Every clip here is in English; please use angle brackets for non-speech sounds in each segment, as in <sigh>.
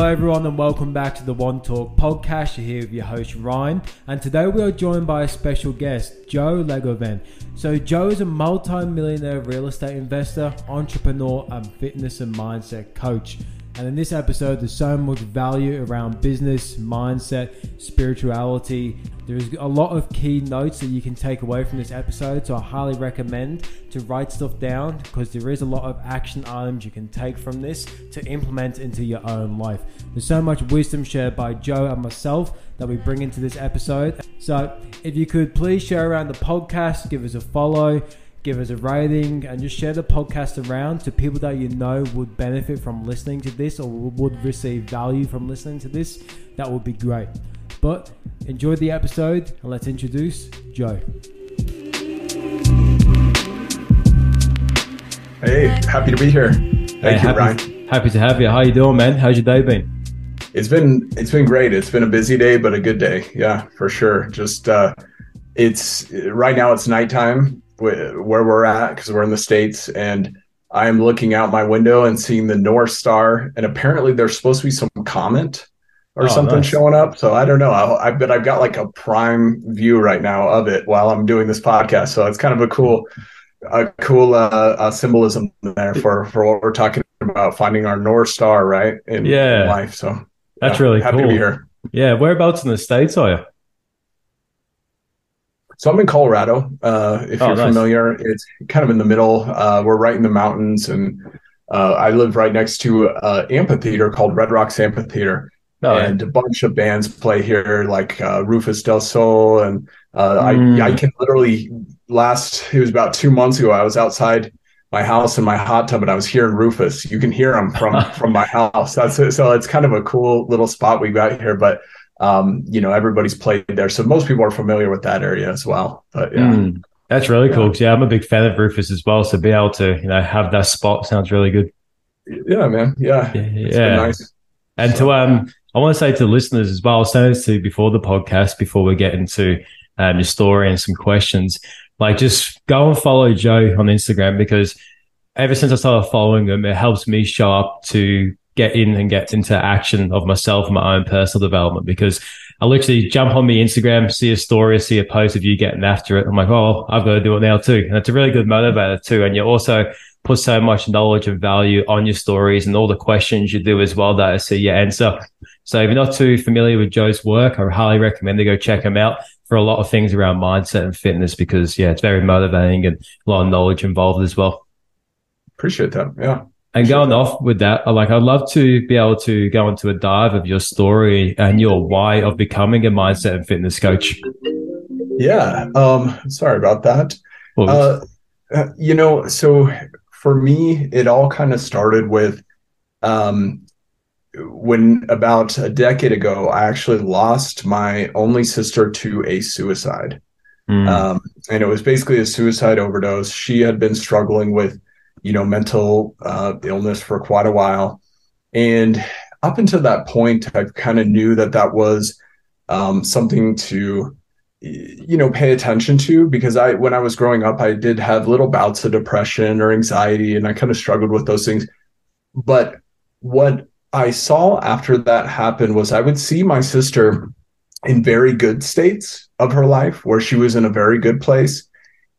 Hello, everyone, and welcome back to the One Talk podcast. You're here with your host, Ryan, and today we are joined by a special guest, Joe Legovan. So, Joe is a multi millionaire real estate investor, entrepreneur, and fitness and mindset coach. And in this episode, there's so much value around business, mindset, spirituality. There's a lot of key notes that you can take away from this episode. So I highly recommend to write stuff down because there is a lot of action items you can take from this to implement into your own life. There's so much wisdom shared by Joe and myself that we bring into this episode. So if you could please share around the podcast, give us a follow give us a rating, and just share the podcast around to people that you know would benefit from listening to this or would receive value from listening to this. That would be great. But enjoy the episode and let's introduce Joe. Hey, happy to be here. Thank hey, you, happy, Ryan. Happy to have you. How you doing, man? How's your day been? It's been it's been great. It's been a busy day, but a good day. Yeah, for sure. Just uh it's right now it's nighttime where we're at because we're in the states and i'm looking out my window and seeing the north star and apparently there's supposed to be some comet or oh, something nice. showing up so i don't know I, I bet i've got like a prime view right now of it while i'm doing this podcast so it's kind of a cool a cool uh, uh, symbolism there for for what we're talking about finding our north star right in, yeah. in life so that's yeah, really happy cool to be here yeah whereabouts in the states are you so I'm in Colorado. Uh, if oh, you're nice. familiar, it's kind of in the middle. Uh, we're right in the mountains, and uh, I live right next to an amphitheater called Red Rocks Amphitheater. Oh, and a bunch of bands play here, like uh, Rufus Du Sol, and mm. I, I can literally last. It was about two months ago. I was outside my house in my hot tub, and I was hearing Rufus. You can hear him from <laughs> from my house. That's it. So it's kind of a cool little spot we got here, but um, you know, everybody's played there. So most people are familiar with that area as well. But yeah. Mm, that's really yeah. cool. Yeah, I'm a big fan of Rufus as well. So be able to, you know, have that spot sounds really good. Yeah, man. Yeah. Yeah. yeah. Nice. And so, to um I want to say to listeners as well, I was saying this to before the podcast, before we get into um, your story and some questions, like just go and follow Joe on Instagram because ever since I started following him, it helps me show up to get in and get into action of myself and my own personal development because I literally jump on my Instagram, see a story, see a post of you getting after it. I'm like, oh, I've got to do it now too. And it's a really good motivator too. And you also put so much knowledge and value on your stories and all the questions you do as well that I see you answer. So if you're not too familiar with Joe's work, I highly recommend to go check him out for a lot of things around mindset and fitness because yeah, it's very motivating and a lot of knowledge involved as well. Appreciate that. Yeah. And going off with that, like I'd love to be able to go into a dive of your story and your why of becoming a mindset and fitness coach. Yeah. Um, sorry about that. Uh, uh, you know, so for me, it all kind of started with um, when about a decade ago, I actually lost my only sister to a suicide. Mm. Um, and it was basically a suicide overdose. She had been struggling with you know, mental uh, illness for quite a while. And up until that point, I kind of knew that that was um, something to, you know, pay attention to because I, when I was growing up, I did have little bouts of depression or anxiety, and I kind of struggled with those things. But what I saw after that happened was I would see my sister in very good states of her life where she was in a very good place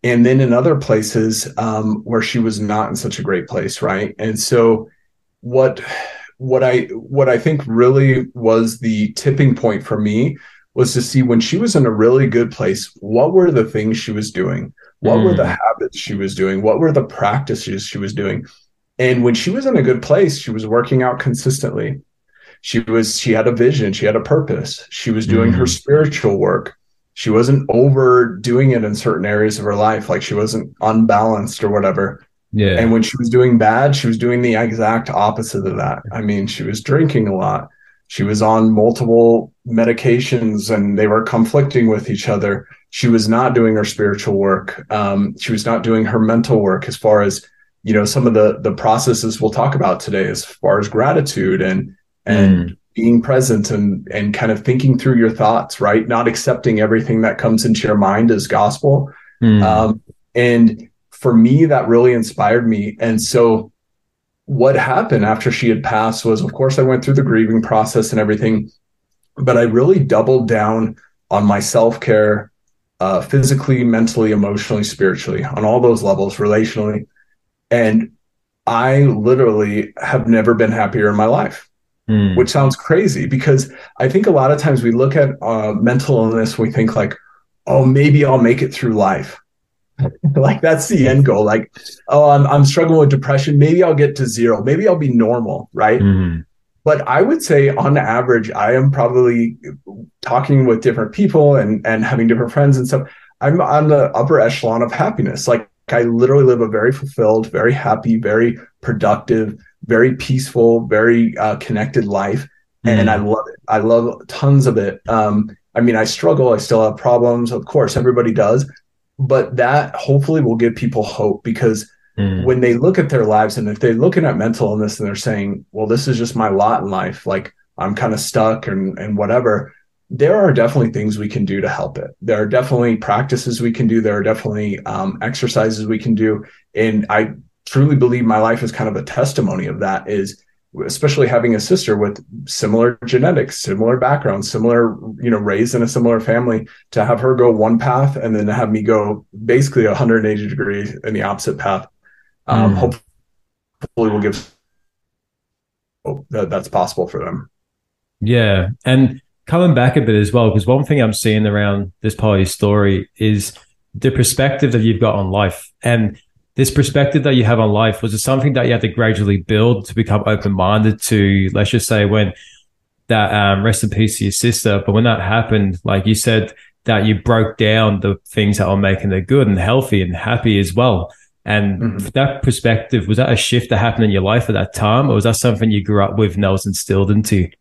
and then in other places um, where she was not in such a great place right? And so what what i what i think really was the tipping point for me was to see when she was in a really good place what were the things she was doing? What mm. were the mm. habits she was doing? What were the practices she was doing? And when she was in a good place she was working out consistently. She was she had a vision. She had a purpose. She was doing mm. her spiritual work she wasn't overdoing it in certain areas of her life like she wasn't unbalanced or whatever. Yeah. And when she was doing bad she was doing the exact opposite of that. I mean she was drinking a lot. She was on multiple medications and they were conflicting with each other. She was not doing her spiritual work. Um, she was not doing her mental work as far as you know some of the the processes we'll talk about today as far as gratitude and and mm being present and and kind of thinking through your thoughts right not accepting everything that comes into your mind as gospel mm. um, and for me that really inspired me and so what happened after she had passed was, of course, I went through the grieving process and everything, but I really doubled down on my self care, uh, physically, mentally, emotionally, spiritually, on all those levels, relationally. And I literally have never been happier in my life, mm. which sounds crazy because I think a lot of times we look at uh, mental illness, we think like, oh, maybe I'll make it through life. <laughs> like that's the end goal. Like, oh, I'm I'm struggling with depression. Maybe I'll get to zero. Maybe I'll be normal, right? Mm-hmm. But I would say on average, I am probably talking with different people and and having different friends and stuff. I'm on the upper echelon of happiness. Like I literally live a very fulfilled, very happy, very productive, very peaceful, very uh, connected life, mm-hmm. and I love it. I love tons of it. Um, I mean, I struggle. I still have problems. Of course, everybody does but that hopefully will give people hope because mm. when they look at their lives and if they're looking at mental illness and they're saying well this is just my lot in life like i'm kind of stuck and and whatever there are definitely things we can do to help it there are definitely practices we can do there are definitely um, exercises we can do and i truly believe my life is kind of a testimony of that is especially having a sister with similar genetics, similar background, similar, you know, raised in a similar family, to have her go one path and then to have me go basically 180 degrees in the opposite path. Um, mm. Hopefully, will give hope that that's possible for them. Yeah, and coming back a bit as well, because one thing I'm seeing around this part of your story is the perspective that you've got on life, and this perspective that you have on life was it something that you had to gradually build to become open-minded to let's just say when that um, rest in peace to your sister but when that happened like you said that you broke down the things that are making it good and healthy and happy as well. And mm-hmm. that perspective was that a shift that happened in your life at that time or was that something you grew up with and that was instilled into you?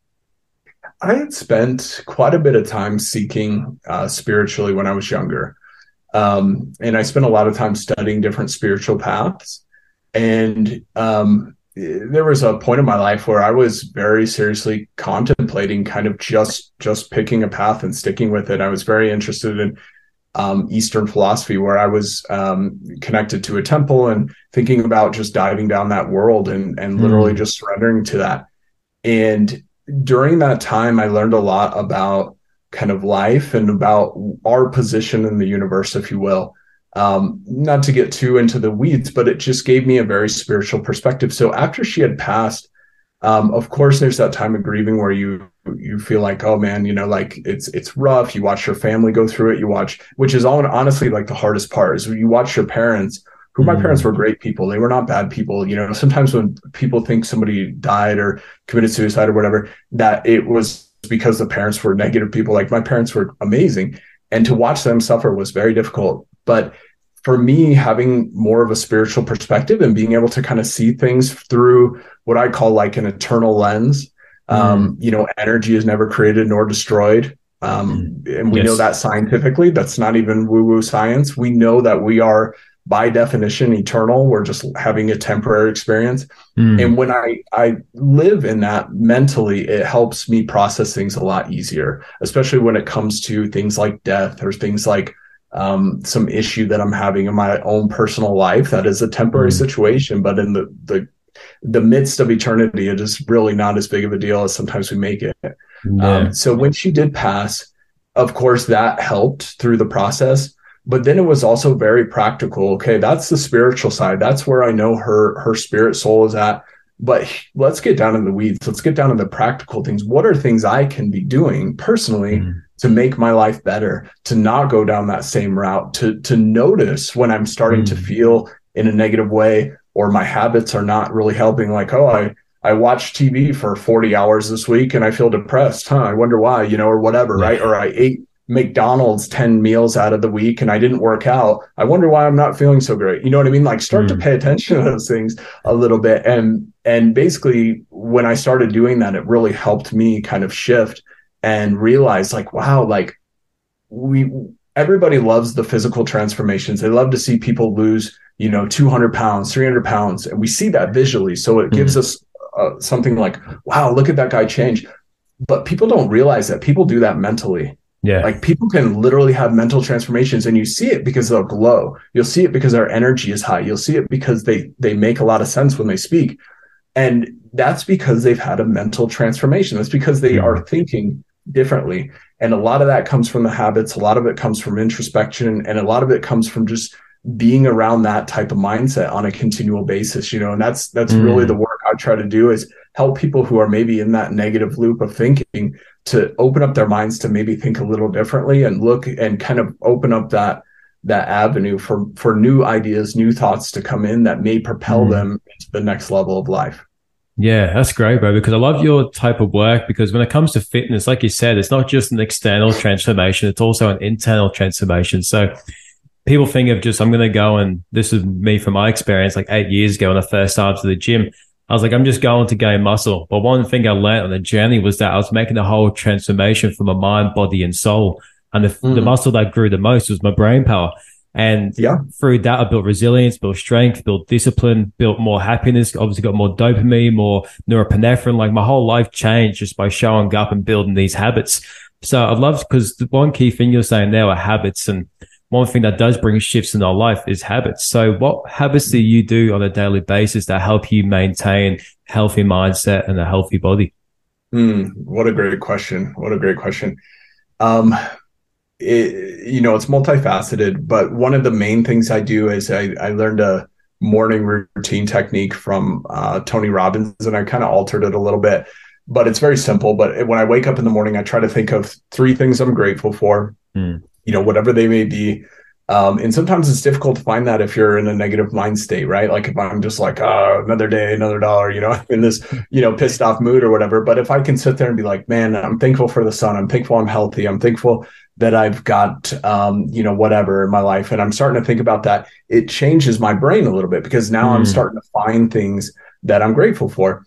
I had spent quite a bit of time seeking uh, spiritually when i was younger um, and I spent a lot of time studying different spiritual paths. And um, there was a point in my life where I was very seriously contemplating kind of just just picking a path and sticking with it. I was very interested in um, Eastern philosophy, where I was um, connected to a temple and thinking about just diving down that world and and literally mm. just surrendering to that. And during that time, I learned a lot about kind of life and about our position in the universe, if you will. Um, not to get too into the weeds, but it just gave me a very spiritual perspective. So after she had passed, um, of course, there's that time of grieving where you you feel like, oh man, you know, like it's it's rough. You watch your family go through it. You watch, which is all honestly like the hardest part is you watch your parents. Who my mm. parents were great people. They were not bad people. You know, sometimes when people think somebody died or committed suicide or whatever, that it was because the parents were negative people. Like my parents were amazing. And to watch them suffer was very difficult. But for me, having more of a spiritual perspective and being able to kind of see things through what I call like an eternal lens, mm. um, you know, energy is never created nor destroyed. Um, mm. and we yes. know that scientifically, that's not even woo woo science. We know that we are by definition eternal we're just having a temporary experience mm. and when i i live in that mentally it helps me process things a lot easier especially when it comes to things like death or things like um, some issue that i'm having in my own personal life that is a temporary mm. situation but in the the the midst of eternity it is really not as big of a deal as sometimes we make it yeah. um, so when she did pass of course that helped through the process but then it was also very practical okay that's the spiritual side that's where i know her her spirit soul is at but let's get down in the weeds let's get down in the practical things what are things i can be doing personally mm-hmm. to make my life better to not go down that same route to to notice when i'm starting mm-hmm. to feel in a negative way or my habits are not really helping like oh i I watched TV for 40 hours this week and I feel depressed. Huh. I wonder why, you know, or whatever, right? Or I ate McDonald's 10 meals out of the week and I didn't work out. I wonder why I'm not feeling so great. You know what I mean? Like start mm. to hmm. pay attention to those things a little bit. And and basically when I started doing that, it really helped me kind of shift and realize like, wow, like we everybody loves the physical transformations. They love to see people lose, you know, 200 pounds, 300 pounds. And we see that visually. So it mm. gives us uh, something like, wow, look at that guy change. But people don't realize that people do that mentally yeah. Like people can literally have mental transformations and you see it because they'll glow. You'll see it because their energy is high. You'll see it because they they make a lot of sense when they speak. And that's because they've had a mental transformation. That's because they mm. are thinking differently. And a lot of that comes from the habits, a lot of it comes from introspection, and a lot of it comes from just being around that type of mindset on a continual basis, you know, and that's that's mm. really the work I try to do is help people who are maybe in that negative loop of thinking to open up their minds to maybe think a little differently and look and kind of open up that that avenue for for new ideas, new thoughts to come in that may propel mm. them to the next level of life. Yeah, that's great, bro. Because I love your type of work. Because when it comes to fitness, like you said, it's not just an external transformation; it's also an internal transformation. So people think of just I'm going to go and this is me from my experience. Like eight years ago, when I first started to the gym, I was like, I'm just going to gain muscle. But one thing I learned on the journey was that I was making a whole transformation from a mind, body, and soul. And the, mm. the muscle that grew the most was my brain power. And yeah. through that, I built resilience, built strength, built discipline, built more happiness, obviously got more dopamine, more norepinephrine. Like my whole life changed just by showing up and building these habits. So I'd love, because the one key thing you're saying there are habits. And one thing that does bring shifts in our life is habits. So what habits do you do on a daily basis that help you maintain healthy mindset and a healthy body? Mm, what a great question. What a great question. Um, it, you know, it's multifaceted, but one of the main things I do is I, I learned a morning routine technique from uh, Tony Robbins, and I kind of altered it a little bit, but it's very simple. But when I wake up in the morning, I try to think of three things I'm grateful for, mm. You know, whatever they may be. Um, and sometimes it's difficult to find that if you're in a negative mind state, right? Like if I'm just like, oh, another day, another dollar, you know, <laughs> in this, you know, pissed off mood or whatever. But if I can sit there and be like, man, I'm thankful for the sun. I'm thankful I'm healthy. I'm thankful that I've got, um, you know, whatever in my life. And I'm starting to think about that. It changes my brain a little bit because now mm. I'm starting to find things that I'm grateful for.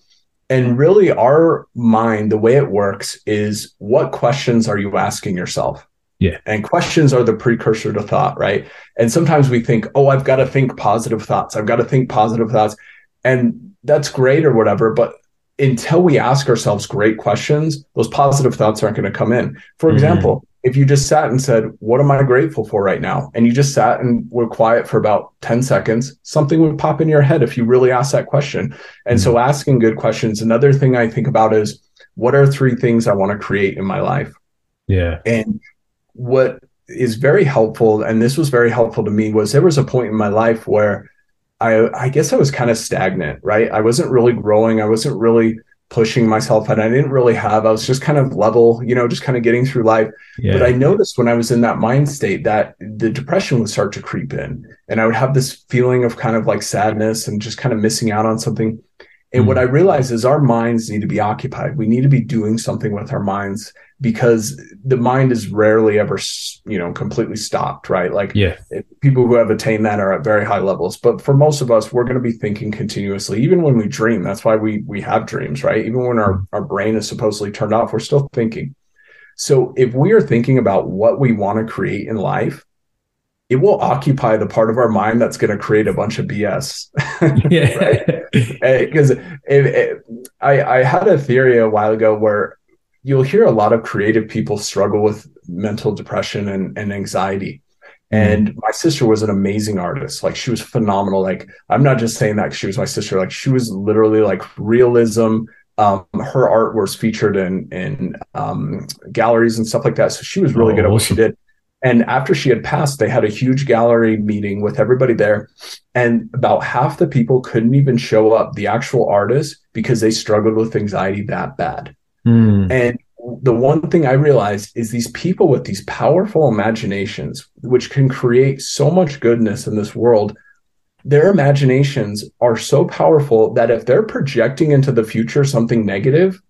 And really, our mind, the way it works is what questions are you asking yourself? Yeah. And questions are the precursor to thought, right? And sometimes we think, oh, I've got to think positive thoughts. I've got to think positive thoughts. And that's great or whatever. But until we ask ourselves great questions, those positive thoughts aren't going to come in. For mm-hmm. example, if you just sat and said, What am I grateful for right now? And you just sat and were quiet for about 10 seconds, something would pop in your head if you really asked that question. And mm-hmm. so, asking good questions. Another thing I think about is, What are three things I want to create in my life? Yeah. And what is very helpful, and this was very helpful to me, was there was a point in my life where I, I guess I was kind of stagnant, right? I wasn't really growing. I wasn't really pushing myself and I didn't really have, I was just kind of level, you know, just kind of getting through life. Yeah. But I noticed when I was in that mind state that the depression would start to creep in and I would have this feeling of kind of like sadness and just kind of missing out on something. And what hmm. I realize is our minds need to be occupied. We need to be doing something with our minds because the mind is rarely ever you know completely stopped right? Like yeah. Eh, people who have attained that are at very high levels. But for most of us we're going to be thinking continuously even when we dream. That's why we we have dreams right? Even when our hmm. our brain is supposedly turned off we're still thinking. So if we are thinking about what we want to create in life it will occupy the part of our mind that's going to create a bunch of BS. <laughs> <laughs> yeah. Because I, I had a theory a while ago where you'll hear a lot of creative people struggle with mental depression and, and anxiety. Mm-hmm. And my sister was an amazing artist. Like she was phenomenal. Like I'm not just saying that she was my sister. Like she was literally like realism. Um, her art was featured in in um, galleries and stuff like that. So she was really oh, good at what she did. And after she had passed, they had a huge gallery meeting with everybody there. And about half the people couldn't even show up, the actual artists, because they struggled with anxiety that bad. Mm. And the one thing I realized is these people with these powerful imaginations, which can create so much goodness in this world, their imaginations are so powerful that if they're projecting into the future something negative,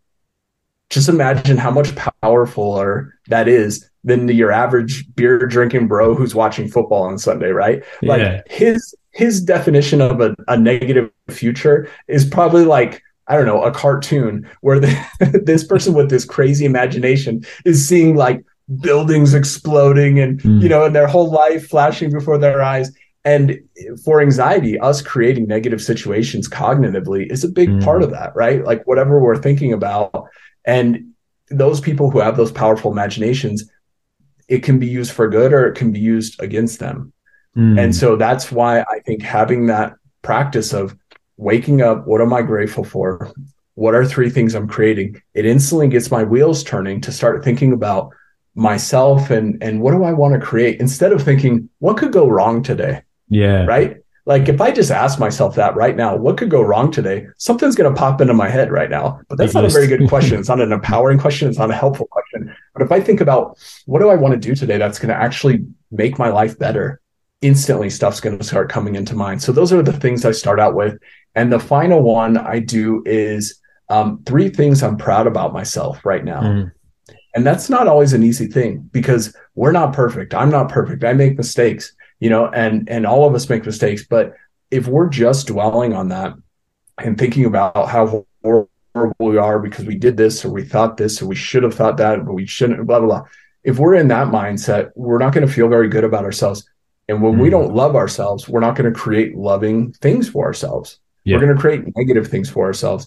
just imagine how much powerfuler that is than your average beer drinking bro who's watching football on Sunday, right? Like yeah. his his definition of a, a negative future is probably like I don't know, a cartoon where the, <laughs> this person with this crazy imagination is seeing like buildings exploding and, mm. you know, and their whole life flashing before their eyes. And for anxiety, us creating negative situations cognitively is a big mm. part of that, right? Like whatever we're thinking about. And those people who have those powerful imaginations, it can be used for good or it can be used against them. Mm. And so that's why I think having that practice of waking up, what am I grateful for? What are three things I'm creating? It instantly gets my wheels turning to start thinking about myself and and what do I want to create instead of thinking what could go wrong today. Yeah. Right? Like if I just ask myself that right now, what could go wrong today? Something's going to pop into my head right now. But that's not a very good question. It's not an empowering question. It's not a helpful question. But if I think about what do I want to do today that's going to actually make my life better, instantly stuff's going to start coming into mind. So those are the things I start out with. And the final one I do is um, three things I'm proud about myself right now. Mm. And that's not always an easy thing because we're not perfect. I'm not perfect. I make mistakes you know, and and all of us make mistakes. But if we're just dwelling on that and thinking about how horrible we are because we did this or we thought this or we should have thought that, but we shouldn't, blah blah blah. If we're in that mindset, we're not going to feel very good about ourselves. And when mm. we don't love ourselves, we're not going to create loving things for ourselves. Yeah. We're going to create negative things for ourselves.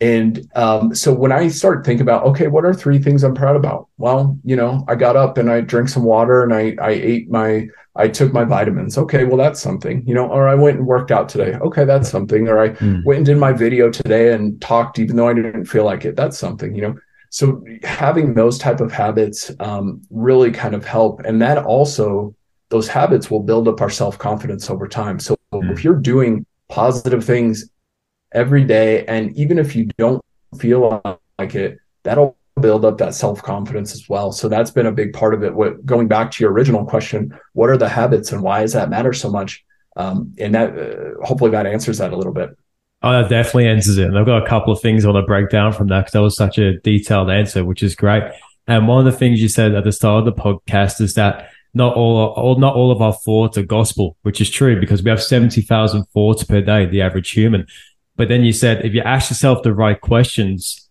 And um, so when I start thinking about, okay, what are three things I'm proud about? Well, you know, I got up and I drank some water and I I ate my I took my vitamins. Okay, well that's something, you know. Or I went and worked out today. Okay, that's something. Or I mm. went and did my video today and talked, even though I didn't feel like it. That's something, you know. So having those type of habits um, really kind of help, and that also those habits will build up our self confidence over time. So mm. if you're doing positive things every day. And even if you don't feel like it, that'll build up that self confidence as well. So that's been a big part of it. What going back to your original question, what are the habits and why does that matter so much? Um, and that uh, hopefully that answers that a little bit. Oh, that definitely answers it. And I've got a couple of things I want to break down from that because that was such a detailed answer, which is great. And one of the things you said at the start of the podcast is that not all, all not all of our thoughts are gospel, which is true because we have 70,000 thoughts per day, the average human. But then you said if you ask yourself the right questions,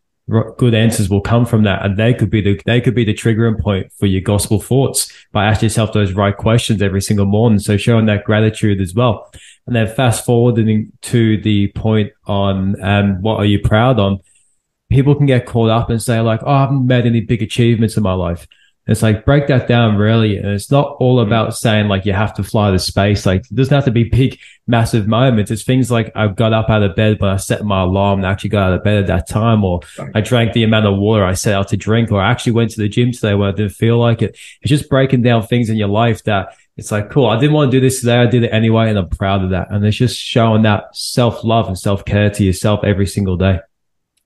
good answers will come from that, and they could be the they could be the triggering point for your gospel thoughts by asking yourself those right questions every single morning. So showing that gratitude as well, and then fast forwarding to the point on um, what are you proud on. People can get caught up and say like, "Oh, I haven't made any big achievements in my life." It's like break that down really. And it's not all mm. about saying like you have to fly to space. Like it doesn't have to be <laughs> big, massive moments. It's things like I got up out of bed when I set my alarm and actually got out of bed at that time, or I drank the amount of water I set out to drink, or I actually went to the gym today when I didn't feel like it. It's just breaking down things in your life that it's like, cool. I didn't want to do this today. I did it anyway. And I'm proud of that. And it's just showing that self love and self care to yourself every single day.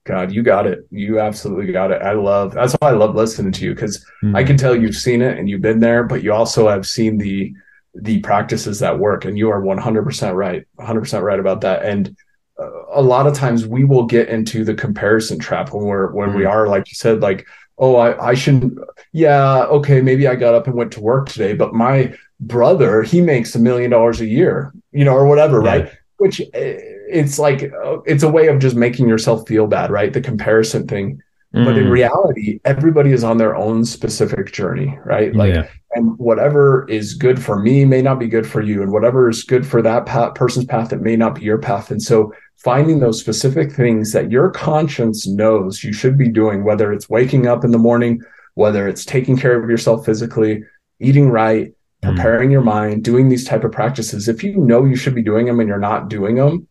God, you got it. You absolutely got it. I love that's why I love listening to you because mm-hmm. I can tell you've seen it and you've been there, but you also have seen the the practices that work, and you are one hundred percent right, one hundred percent right about that. And uh, a lot of times we will get into the comparison trap when we're when mm-hmm. we are like you said, like oh I I shouldn't. Yeah, okay, maybe I got up and went to work today, but my brother he makes a million dollars a year, you know, or whatever, yeah. right? Which eh, it's like uh, it's a way of just making yourself feel bad, right? The comparison thing. Mm. But in mm. reality, everybody is on their own specific journey, right? Like, yeah. and whatever is good for me may not be good for you, and whatever is good for that path, person's path, it may not be your path. And so, finding those specific things that your conscience knows you should be doing, whether it's waking up in the morning, whether it's taking care of yourself physically, eating right, mm. preparing mm. your mind, doing these type of practices. If you know you should be doing them and you're not doing them,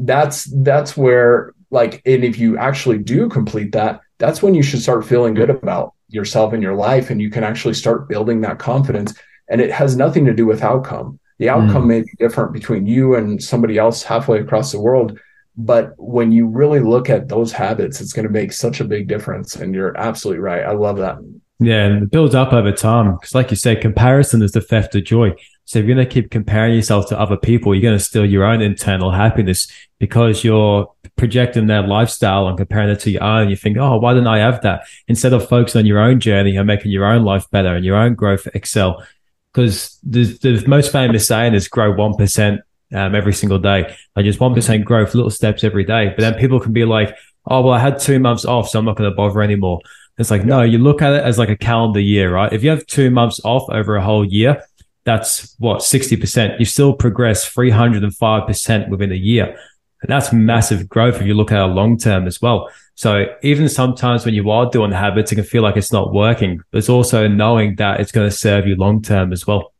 that's that's where like and if you actually do complete that that's when you should start feeling good about yourself and your life and you can actually start building that confidence. And it has nothing to do with outcome. The outcome mm. may be different between you and somebody else halfway across the world but when you really look at those habits it's going to make such a big difference and you're absolutely right. I love that. Yeah and it builds up over time because like you said comparison is the theft of joy so if you're going to keep comparing yourself to other people, you're going to steal your own internal happiness because you're projecting their lifestyle and comparing it to your own. You think, oh, why didn't I have that? Instead of focusing on your own journey and making your own life better and your own growth excel. Because the, the most famous saying is grow 1% um, every single day. Like just 1% growth, little steps every day. But then people can be like, oh, well, I had two months off, so I'm not going to bother anymore. It's like, no, you look at it as like a calendar year, right? If you have two months off over a whole year, that's what 60%. You still progress 305% within a year. And that's massive growth if you look at a long term as well. So even sometimes when you are doing habits, it can feel like it's not working. But it's also knowing that it's going to serve you long term as well.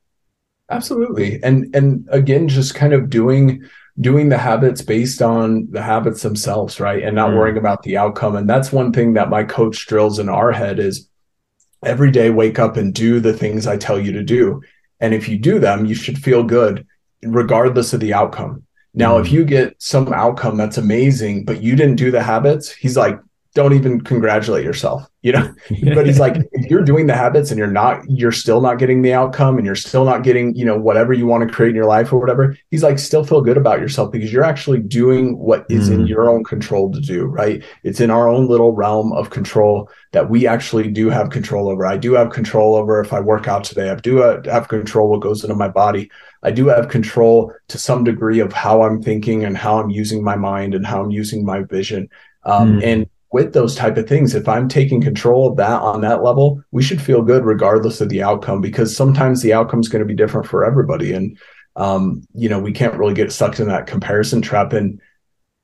Absolutely. And and again, just kind of doing doing the habits based on the habits themselves, right? And not mm. worrying about the outcome. And that's one thing that my coach drills in our head is every day wake up and do the things I tell you to do. And if you do them, you should feel good regardless of the outcome. Now, if mm-hmm. you get some outcome that's amazing, but you didn't do the habits, he's like, don't even congratulate yourself you know? <laughs> But he's like if you're doing the habits and you're not you're still not getting the outcome and you're still not getting you know whatever you want to create in your life or whatever he's like still feel good about yourself because you're actually doing what is mm. in your own control to do right? It's in our own little realm of control that we actually do have control over. I do have control over if i work out today. I do have control what goes into my body. I do have control to some degree of how i'm thinking and how i'm using my mind and how i'm using my vision. Um, mm. and with those type of things if i'm taking control of that on that level we should feel good regardless of the outcome because sometimes the outcome is going to be different for everybody and um, you know we can't really get sucked in that comparison trap and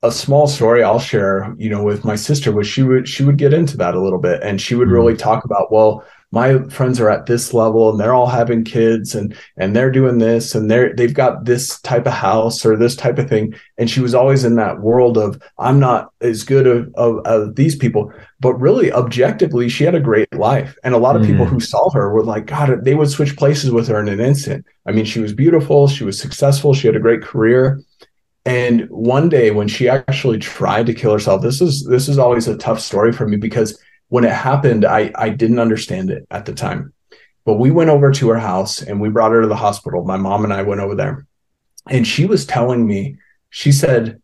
a small story i'll share you know with my sister was she would she would get into that a little bit and she would mm-hmm. really talk about well my friends are at this level and they're all having kids and and they're doing this and they're they've got this type of house or this type of thing. And she was always in that world of i'm not as good of, of, of these people. But really objectively she had a great life. And a lot of mm. people who saw her were like god they would switch places with her in an instant. I mean she was beautiful. She was successful. She had a great career. And one day when she actually tried to kill herself this is this is always a tough story for me because when it happened, I, I didn't understand it at the time. But we went over to her house and we brought her to the hospital. My mom and I went over there. And she was telling me, she said,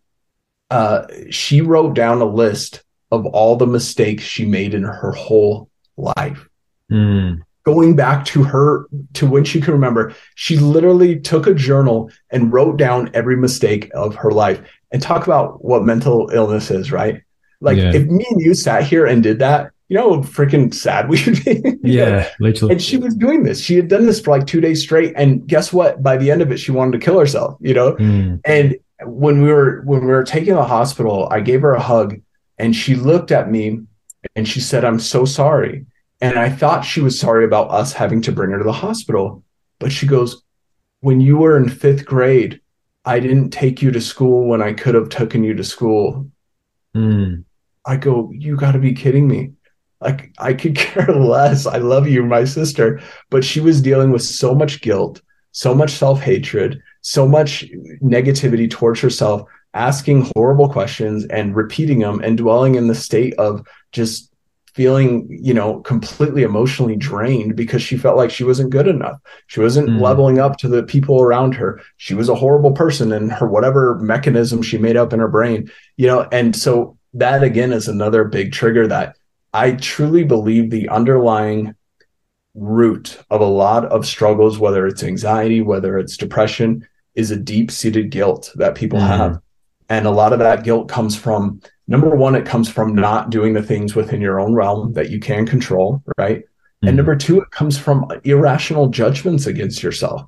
uh, she wrote down a list of all the mistakes she made in her whole life. Mm. Going back to her, to when she can remember, she literally took a journal and wrote down every mistake of her life and talk about what mental illness is, right? Like yeah. if me and you sat here and did that, you know, freaking sad we would be. <laughs> yeah, literally. And she was doing this. She had done this for like two days straight. And guess what? By the end of it, she wanted to kill herself, you know? Mm. And when we were when we were taking the hospital, I gave her a hug and she looked at me and she said, I'm so sorry. And I thought she was sorry about us having to bring her to the hospital. But she goes, When you were in fifth grade, I didn't take you to school when I could have taken you to school. Mm. I go, You got to be kidding me like I could <laughs> care less. I love you, my sister. But she was dealing with so much guilt, so much self hatred, so much negativity towards herself, asking horrible questions and repeating them and dwelling in the state of just feeling, you know, completely emotionally drained because she felt like she wasn't good enough. She wasn't mm. leveling up to the people around her. She was a horrible person and her whatever mechanism she made up in her brain, you know, and so that again is another big trigger that I truly believe the underlying root of a lot of struggles, whether it's anxiety, whether it's depression, is a deep seated guilt that people mm-hmm. have. And a lot of that guilt comes from number one, it comes from not doing the things within your own realm that you can control, right? Mm-hmm. And number two, it comes from irrational judgments against yourself.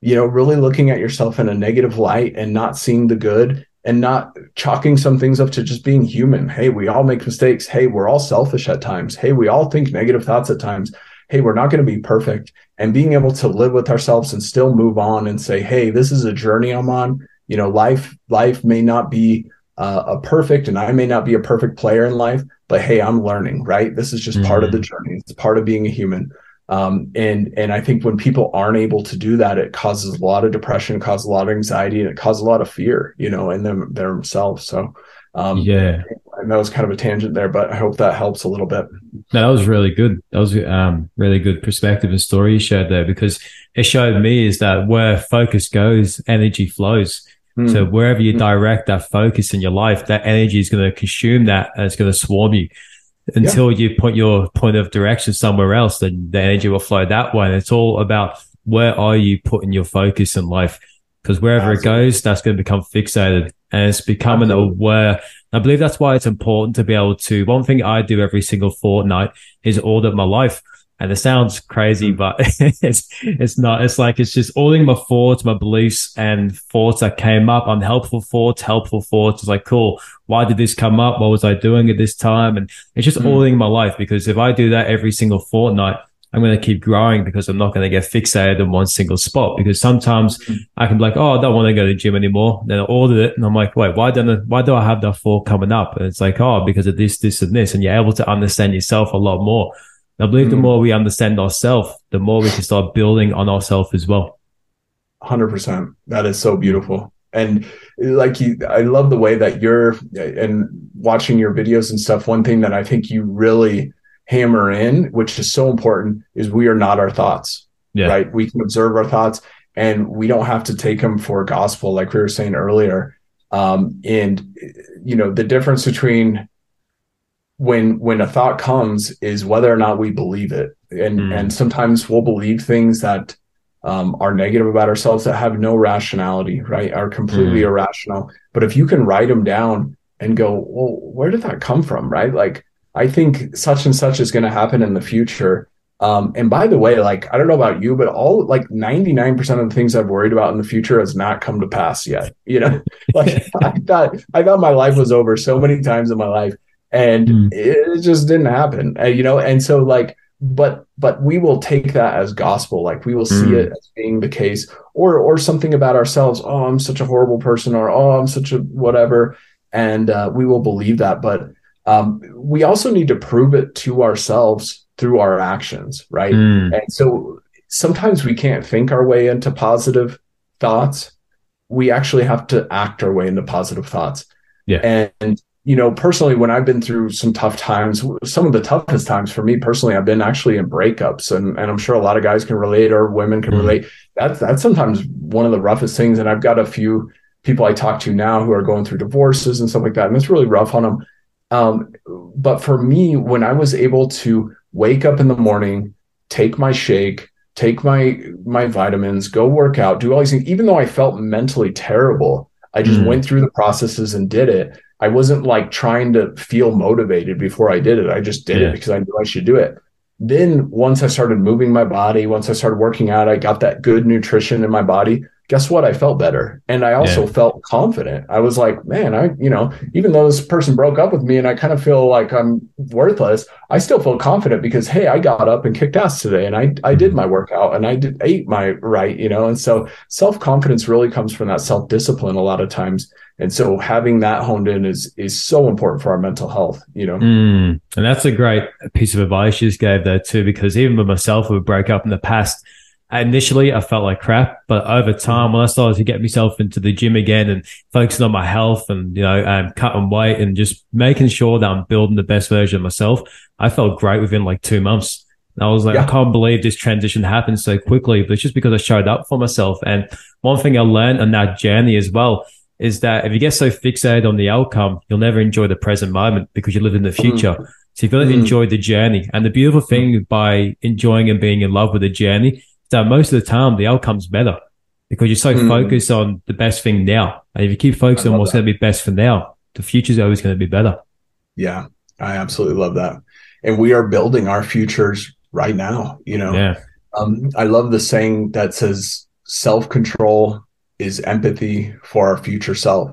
You know, really looking at yourself in a negative light and not seeing the good and not chalking some things up to just being human. Hey, we all make mistakes. Hey, we're all selfish at times. Hey, we all think negative thoughts at times. Hey, we're not going to be perfect. And being able to live with ourselves and still move on and say, hey, this is a journey I'm on. You know, life life may not be uh, a perfect, and I may not be a perfect player in life, but hey, I'm learning. Right? This is just mm-hmm. part of the mm. journey. It's part of being a human. Um, and and I think when people aren't able to do that, it causes a lot of depression, causes a lot of anxiety, and it causes a lot of fear, you know, in them themselves. So um, yeah, and that was kind of a tangent there, but I hope that helps a little bit. No, that was really good. That was um really good perspective and story you shared there because it showed me is that where focus goes, energy flows. Mm. So wherever you mm. direct that focus in your life, that energy is going to consume that and it's going to swarm you until yeah. you put your point of direction somewhere else, then the energy will flow that way. And it's all about where are you putting your focus in life? Because wherever Absolutely. it goes, that's going to become fixated and it's becoming Absolutely. aware. I believe that's why it's important to be able to. One thing I do every single fortnight is audit my life. And it sounds crazy, mm. but <laughs> it's it's not. It's like it's just auditing my thoughts, my beliefs, and thoughts that came up. Unhelpful thoughts, helpful thoughts. It's like cool. Why did this come up? What was I doing at this time? And it's just mm. auditing my life because if I do that every single fortnight, I'm going to keep growing because I'm not going to get fixated in one single spot. Because sometimes mm-hmm. I can be like, oh, I don't want to go to the gym anymore. Then I ordered it, and I'm like, wait, why don't I, why do I have that fall coming up? And it's like, oh, because of this, this, and this, and you're able to understand yourself a lot more. I believe mm-hmm. the more we understand ourselves, the more we can start building on ourselves as well. Hundred percent. That is so beautiful and like you i love the way that you're and watching your videos and stuff one thing that i think you really hammer in which is so important is we are not our thoughts yeah. right we can observe our thoughts and we don't have to take them for gospel like we were saying earlier um, and you know the difference between when when a thought comes is whether or not we believe it and mm. and sometimes we'll believe things that um, are negative about ourselves that have no rationality, right? Are completely mm. irrational. But if you can write them down and go, well, where did that come from, right? Like, I think such and such is going to happen in the future. Um, and by the way, like, I don't know about you, but all like 99% of the things I've worried about in the future has not come to pass yet. You know, <laughs> like <laughs> I thought, I thought my life was over so many times in my life and mm. it just didn't happen, uh, you know? And so like, but but we will take that as gospel like we will see mm. it as being the case or or something about ourselves oh i'm such a horrible person or oh i'm such a whatever and uh, we will believe that but um, we also need to prove it to ourselves through our actions right mm. and so sometimes we can't think our way into positive thoughts we actually have to act our way into positive thoughts yeah and you know, personally, when I've been through some tough times, some of the toughest times for me personally, I've been actually in breakups, and and I'm sure a lot of guys can relate or women can mm relate. That's that's sometimes one of the roughest things. And I've got a few people I talk to now who are going through divorces and stuff like that, and it's really rough on them. Um, but for me, when I was able to wake up in the morning, take my shake, take my my vitamins, go work out, do all these things, even though I felt mentally terrible, I just mm went through the processes and did it I wasn't like trying to feel motivated before I did it. I just did yeah. it because I knew I should do it. Then once I started moving my body, once I started working out, I got that good nutrition in my body guess what? I felt better. And I also yeah. felt confident. I was like, man, I, you know, even though this person broke up with me and I kind of feel like I'm worthless, I still feel confident because, hey, I got up and kicked ass today and I, I did mm-hmm. my workout and I did ate my right, you know? And so self confidence really comes from that self discipline a lot of times. And so having that honed in is, is so important for our mental health, you know? Mm. And that's a great piece of advice you just gave there too, because even with myself, who broke up in the past, initially I felt like crap, but over time, when I started to get myself into the gym again and focusing on my health and, you know, um, cutting weight and just making sure that I'm building the best version of myself, I felt great within like two months. And I was like, yeah. I can't believe this transition happened so quickly, but it's just because I showed up for myself. And one thing I learned on that journey as well is that if you get so fixated on the outcome, you'll never enjoy the present moment because you live in the future. Mm. So you've got to mm. enjoy the journey. And the beautiful thing by enjoying and being in love with the journey that most of the time the outcome's better because you're so mm. focused on the best thing now. And if you keep focusing on what's going to be best for now, the future's always going to be better. Yeah, I absolutely love that. And we are building our futures right now. You know, yeah. Um, I love the saying that says self control is empathy for our future self.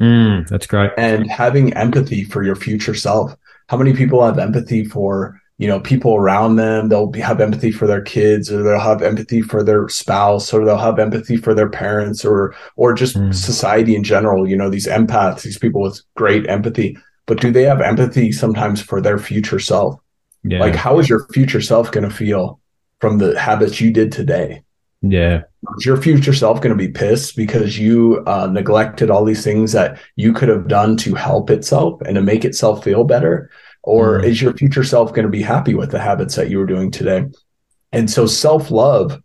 Mm, that's great. And having empathy for your future self. How many people have empathy for you know people around them they'll be, have empathy for their kids or they'll have empathy for their spouse or they'll have empathy for their parents or or just mm. society in general you know these empaths these people with great empathy but do they have empathy sometimes for their future self yeah. like how is your future self going to feel from the habits you did today yeah is your future self going to be pissed because you uh, neglected all these things that you could have done to help itself and to make itself feel better or mm. is your future self going to be happy with the habits that you were doing today? And so self love,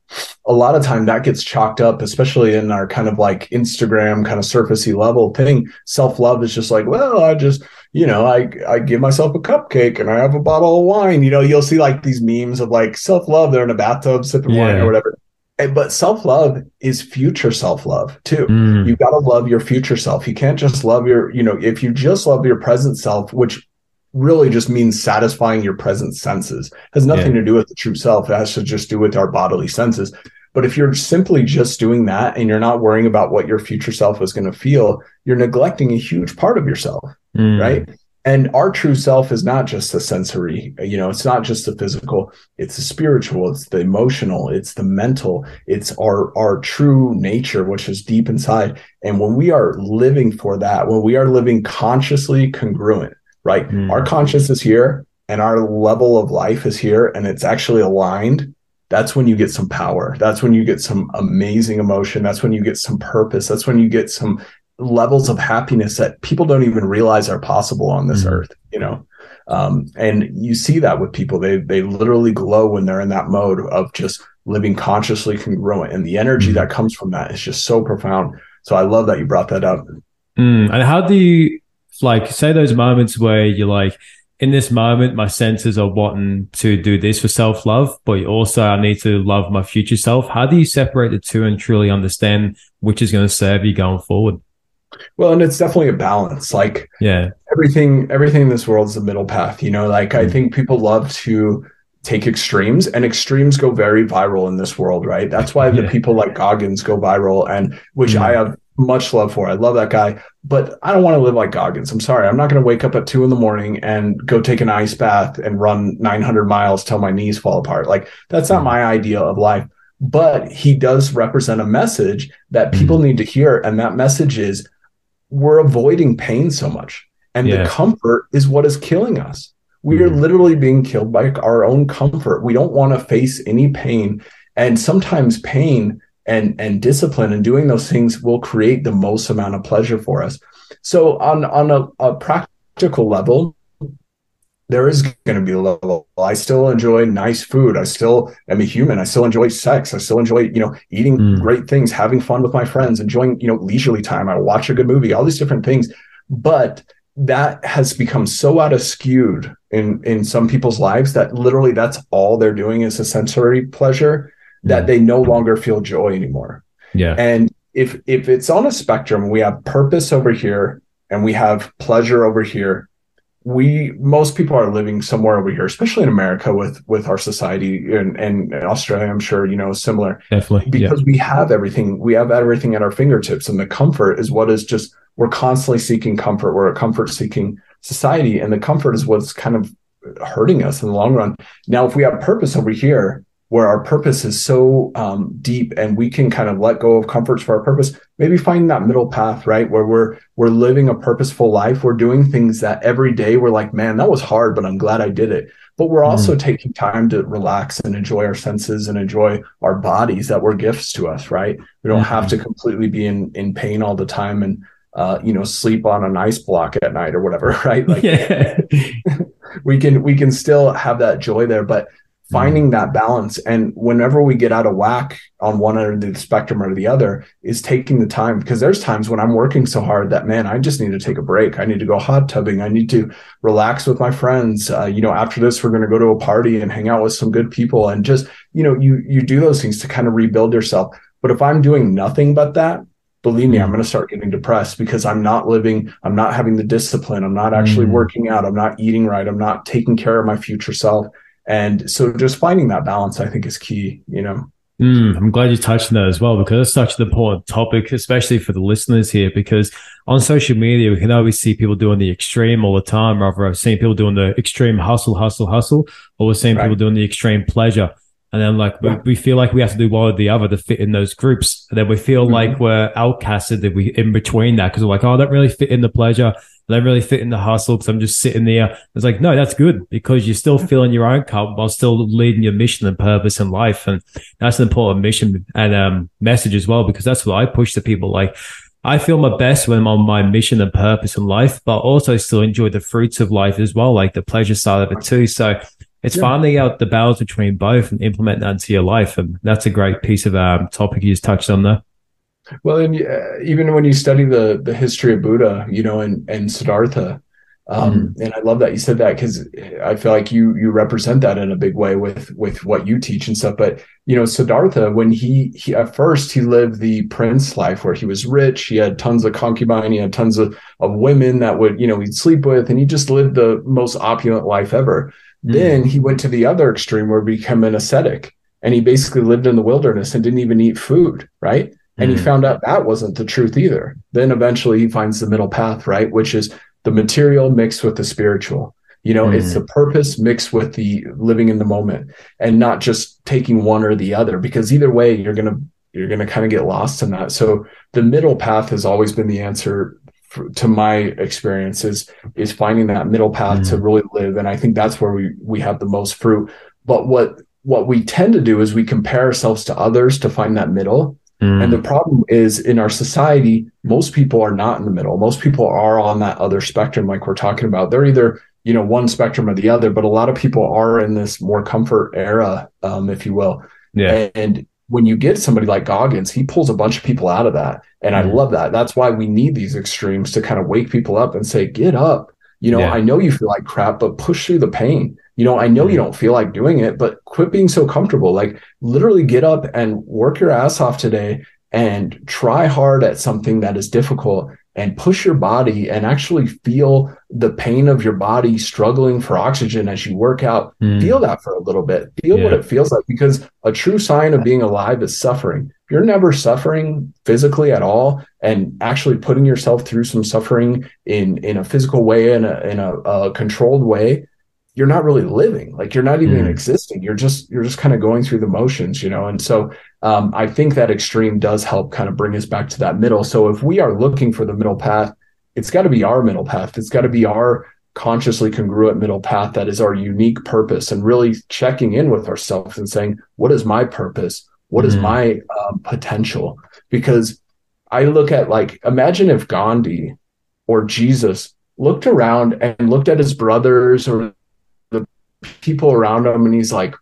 a lot of time that gets chalked up, especially in our kind of like Instagram kind of surfacey level thing. Self love is just like, well, I just, you know, I, I give myself a cupcake and I have a bottle of wine. You know, you'll see like these memes of like self love. They're in a bathtub sipping yeah. wine or whatever. And, but self love is future self love too. Mm. You got to love your future self. You can't just love your, you know, if you just love your present self, which really just means satisfying your present senses. It has nothing yeah. to do with the true self. It has to just do with our bodily senses. But if you're simply just doing that and you're not worrying about what your future self is going to feel, you're neglecting a huge part of yourself, mm. right? And our true self is not just the sensory you know it's not just the physical it's the spiritual it's the emotional it's the mental it's our our true nature which is deep inside. And when we are living for that when we are living consciously congruent right? Mm. our conscious is here and our level of life is here and it's actually aligned. That's when you get some power. That's when you get some amazing emotion. That's when you get some purpose. That's when you get some levels of happiness that people don't even realize are possible on this mm-hmm. earth you know um, and you see that with people they they literally glow when they're in that mode of just living consciously congruent and the energy mm-hmm. that comes from that is just so profound so i love that you brought that up mm. and how do you like say those moments where you're like in this moment my senses are wanting to do this for self-love but you also i need to love my future self how do you separate the two and truly understand which is going to serve you going forward well, and it's definitely a balance. Like yeah, everything everything in this world is a middle path. You know, like mm I think people love to take extremes and extremes go very viral in this world, right? That's why the people like Goggins go viral and which mm I have much love for. I love that guy, but I don't want to live like Goggins. I'm sorry. I'm not going to wake up at two in the morning and go take an ice bath and run 900 miles till my knees fall apart. Like that's not mm my idea of life. But he does represent a message that people mm need to hear. And that message is we're avoiding pain so much. And yeah. the comfort is what is killing us. We mm-hmm. are literally being killed by our own comfort. We don't want to face any pain. And sometimes pain and, and discipline and doing those things will create the most amount of pleasure for us. So on, on a, a practical level, there is going to be a level. I still enjoy nice food. I still am a human. I still enjoy sex. I still enjoy, you know, eating mm. great things, having fun with my friends, enjoying, you know, leisurely time. I watch a good movie, all these different things. But that has become so out of skewed in in some people's lives that literally that's all they're doing is a sensory pleasure mm. that they no longer feel joy anymore. Yeah. And if if it's on a spectrum, we have purpose over here and we have pleasure over here we most people are living somewhere over here, especially in America with with our society and, and Australia, I'm sure, you know, similar. Definitely. Because yeah. we have everything, we have everything at our fingertips. And the comfort is what is just we're constantly seeking comfort. We're a comfort seeking society. And the comfort is what's kind of hurting us in the long run. Now, if we have purpose over here, where our purpose is so um, deep and we can kind of let go of comforts for our purpose maybe find that middle path right where we're we're living a purposeful life we're doing things that every day we're like man that was hard but i'm glad i did it but we're also mm. taking time to relax and enjoy our senses and enjoy our bodies that were gifts to us right we don't mm-hmm. have to completely be in in pain all the time and uh, you know sleep on an ice block at night or whatever <laughs> right like yeah. <laughs> we can we can still have that joy there but finding that balance. And whenever we get out of whack on one end of the spectrum or the other is taking the time because there's times when i'm working so hard that man i just need to take a break. I need to go hot tubbing. I need to relax with my friends. Uh, you know after this we're going to go to a party and hang out with some good people and just you know you you do those things to kind of rebuild yourself. But if i'm doing nothing but that believe me i'm going to start getting depressed because i'm not living i'm not having the discipline. I'm not actually mm. working out. I'm not eating right. I'm not taking care of my future self and so just finding that balance, I think, is key, you know. Mm, I'm glad you touched on that as well because it's such an important topic, especially for the listeners here. Because on social media, we can always see people doing the extreme all the time. Rather, I've seen people doing the extreme hustle, hustle, hustle, or we're seeing right. people doing the extreme pleasure. And then, like, we, we, feel like we have to do one or the other to fit in those groups. And then we feel mm-hmm. like we're outcasted that we in between that because we're like, oh, I don't really fit in the pleasure. I don't really fit in the hustle because I'm just sitting there. It's like, no, that's good because you're still filling your own cup while still leading your mission and purpose in life. And that's an important mission and um, message as well, because that's what I push to people. Like, I feel my best when I'm on my mission and purpose in life, but also still enjoy the fruits of life as well, like the pleasure side of it too. So it's yeah. finding out the balance between both and implement that into your life. And that's a great piece of um, topic you just touched on there. Well, and uh, even when you study the the history of Buddha, you know, and and Siddhartha, um, mm. and I love that you said that because I feel like you you represent that in a big way with with what you teach and stuff. But you know, Siddhartha, when he he at first he lived the prince life where he was rich, he had tons of concubine, he had tons of of women that would you know he'd sleep with, and he just lived the most opulent life ever. Mm. Then he went to the other extreme where he became an ascetic, and he basically lived in the wilderness and didn't even eat food, right? And he found out that wasn't the truth either. Then eventually he finds the middle path, right? Which is the material mixed with the spiritual. You know, mm. it's the purpose mixed with the living in the moment and not just taking one or the other because either way you're going to you're going to kind of get lost in that. So the middle path has always been the answer for, to my experiences is finding that middle path mm. to really live and I think that's where we we have the most fruit. But what what we tend to do is we compare ourselves to others to find that middle Mm. And the problem is in our society, most people are not in the middle. Most people are on that other spectrum, like we're talking about. They're either, you know, one spectrum or the other, but a lot of people are in this more comfort era, um, if you will. Yeah. And when you get somebody like Goggins, he pulls a bunch of people out of that. And mm. I love that. That's why we need these extremes to kind of wake people up and say, get up. You know, yeah. I know you feel like crap, but push through the pain you know, I know you mm-hmm. don't feel like doing it, but quit being so comfortable. Like literally get up and work your ass off today and try hard at something that is difficult and push your body and actually feel the pain of your body struggling for oxygen as you work out. Mm. Feel that for a little bit. Feel yeah. what it feels like because a true sign of being alive is suffering. If you're never suffering physically at all and actually putting yourself through some suffering in in a physical way in a in a, a controlled way, you're not really living like you're not even mm. existing. You're just you're just kind of going through the motions you know? And so um, i think that extreme does help kind of bring us back to that middle. So if we are looking for the middle path it's got to be our middle path. It's got to be our consciously congruent middle path that is our unique purpose and really checking in with ourselves and saying what is my purpose? What mm. is my um, potential? Because i look at like imagine if gandhi or jesus looked around and looked at his brothers or people around him and he's like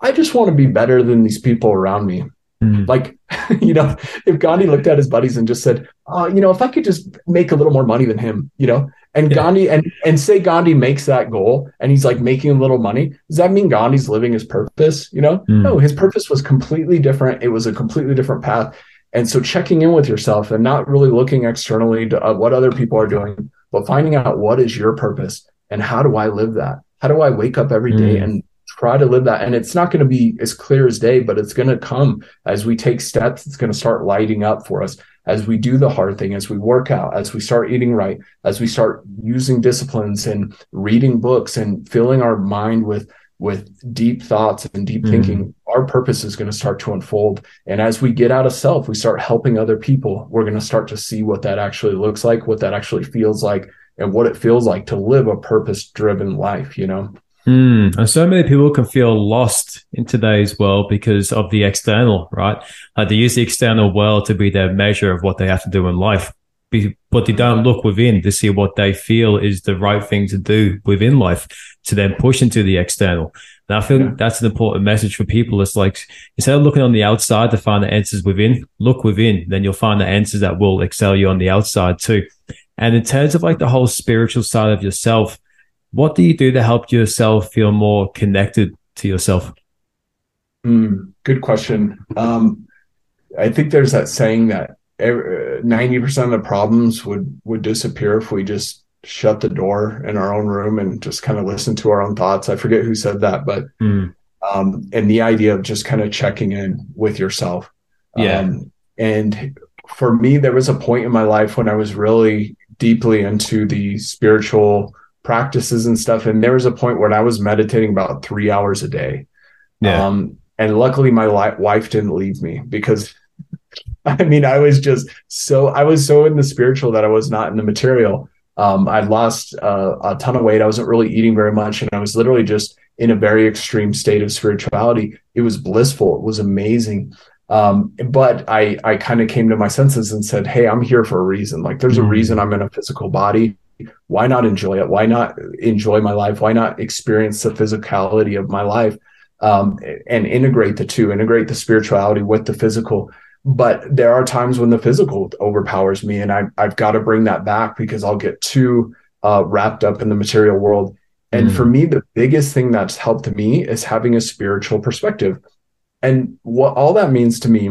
i just want to be better than these people around me mm. like <laughs> you know if gandhi looked at his buddies and just said oh you know if i could just make a little more money than him you know and yeah. gandhi and and say gandhi makes that goal and he's like making a little money does that mean gandhi's living his purpose you know mm. no his purpose was completely different it was a completely different path and so checking in with yourself and not really looking externally to uh, what other people are doing but finding out what is your purpose and how do i live that how do I wake up every day mm. and try to live that? And it's not going to be as clear as day, but it's going to come as we take steps. It's going to start lighting up for us as we do the hard thing, as we work out, as we start eating right, as we start using disciplines and reading books and filling our mind with with deep thoughts and deep mm. thinking, our purpose is going to start to unfold. And as we get out of self, we start helping other people. We're going to start to see what that actually looks like, what that actually feels like, and what it feels like to live a purpose driven life, you know? Mm. And so many people can feel lost in today's world because of the external, right? Uh, they use the external world to be their measure of what they have to do in life, but they don't look within to see what they feel is the right thing to do within life to then push into the external. And I feel yeah. that's an important message for people. It's like instead of looking on the outside to find the answers within, look within, then you'll find the answers that will excel you on the outside too. And in terms of like the whole spiritual side of yourself, what do you do to help yourself feel more connected to yourself? Mm, good question. Um, I think there's that saying that ninety percent of the problems would would disappear if we just shut the door in our own room and just kind of listen to our own thoughts. I forget who said that, but mm. um, and the idea of just kind of checking in with yourself. Yeah. Um, and for me, there was a point in my life when I was really deeply into the spiritual practices and stuff. And there was a point when I was meditating about three hours a day. Yeah. Um, and luckily, my li- wife didn't leave me because <laughs> I mean, I was just so, I was so in the spiritual that I was not in the material. Um, I'd lost uh, a ton of weight. I wasn't really eating very much. And I was literally just in a very extreme state of spirituality. It was blissful. It was amazing. Um, but I I kind of came to my senses and said, hey, I'm here for a reason. Like there's mm-hmm. a reason I'm in a physical body. Why not enjoy it? Why not enjoy my life? Why not experience the physicality of my life um, and integrate the two, integrate the spirituality with the physical? But there are times when the physical overpowers me, and I, I've got to bring that back because I'll get too uh, wrapped up in the material world. And mm. for me, the biggest thing that's helped me is having a spiritual perspective. And what all that means to me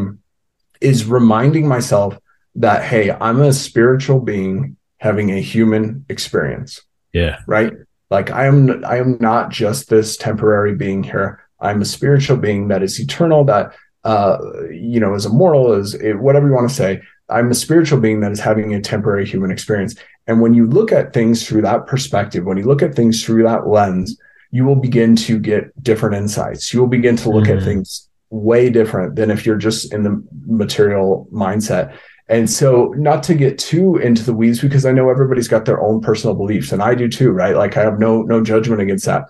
is reminding myself that, hey, I'm a spiritual being having a human experience. Yeah. Right. Like I am, I am not just this temporary being here. I'm a spiritual being that is eternal, that uh, you know, as immortal as whatever you want to say. I'm a spiritual being that is having a temporary human experience. And when you look at things through that perspective, when you look at things through that lens, you will begin to get different insights. You will begin to look mm-hmm. at things way different than if you're just in the material mindset. And so, not to get too into the weeds, because I know everybody's got their own personal beliefs, and I do too, right? Like I have no no judgment against that.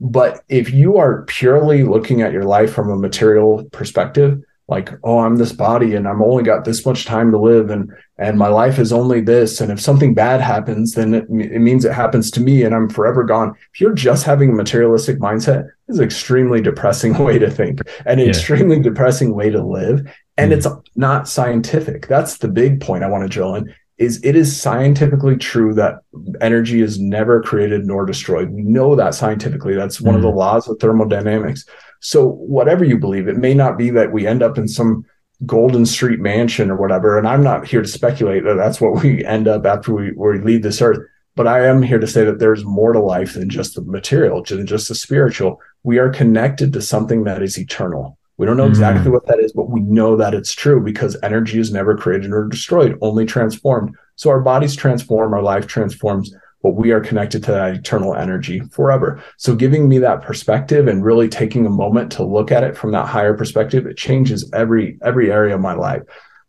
But if you are purely looking at your life from a material perspective, like oh i'm this body and i'm only got this much time to live and and my life is only this and if something bad happens then it, it means it happens to me and i'm forever gone if you're just having a materialistic mindset it's an extremely depressing <laughs> way to think and an yeah. extremely depressing way to live and mm. it's not scientific that's the big point i want to drill in is it is scientifically true that energy is never created nor destroyed we know that scientifically that's one mm. of the mm. laws of thermodynamics so whatever you believe, it may not be that we end up in some golden street mansion or whatever. And I'm not here to speculate that that's what we end up after we, we leave this earth. But I am here to say that there's more to life than just the material, than just the spiritual. We are connected to something that is eternal. We don't know exactly mm. what that is, but we know that it's true because energy is never created or destroyed, only transformed. So our bodies transform, our life transforms but we are connected to that eternal energy forever. So giving me that perspective and really taking a moment to look at it from that higher perspective, it changes every every area of my life.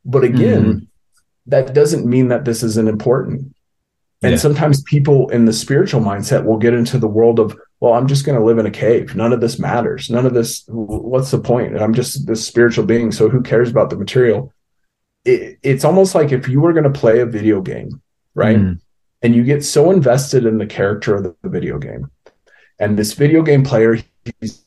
But again, mm-hmm. that doesn't mean that this isn't important. And yeah. sometimes people in the spiritual mindset will get into the world of, well, I'm just going to live in a cave. None of this matters. None of this, what's the point? I'm just this spiritual being. So who cares about the material? It, it's almost like if you were going to play a video game, right? Mm and you get so invested in the character of the video game and this video game player he's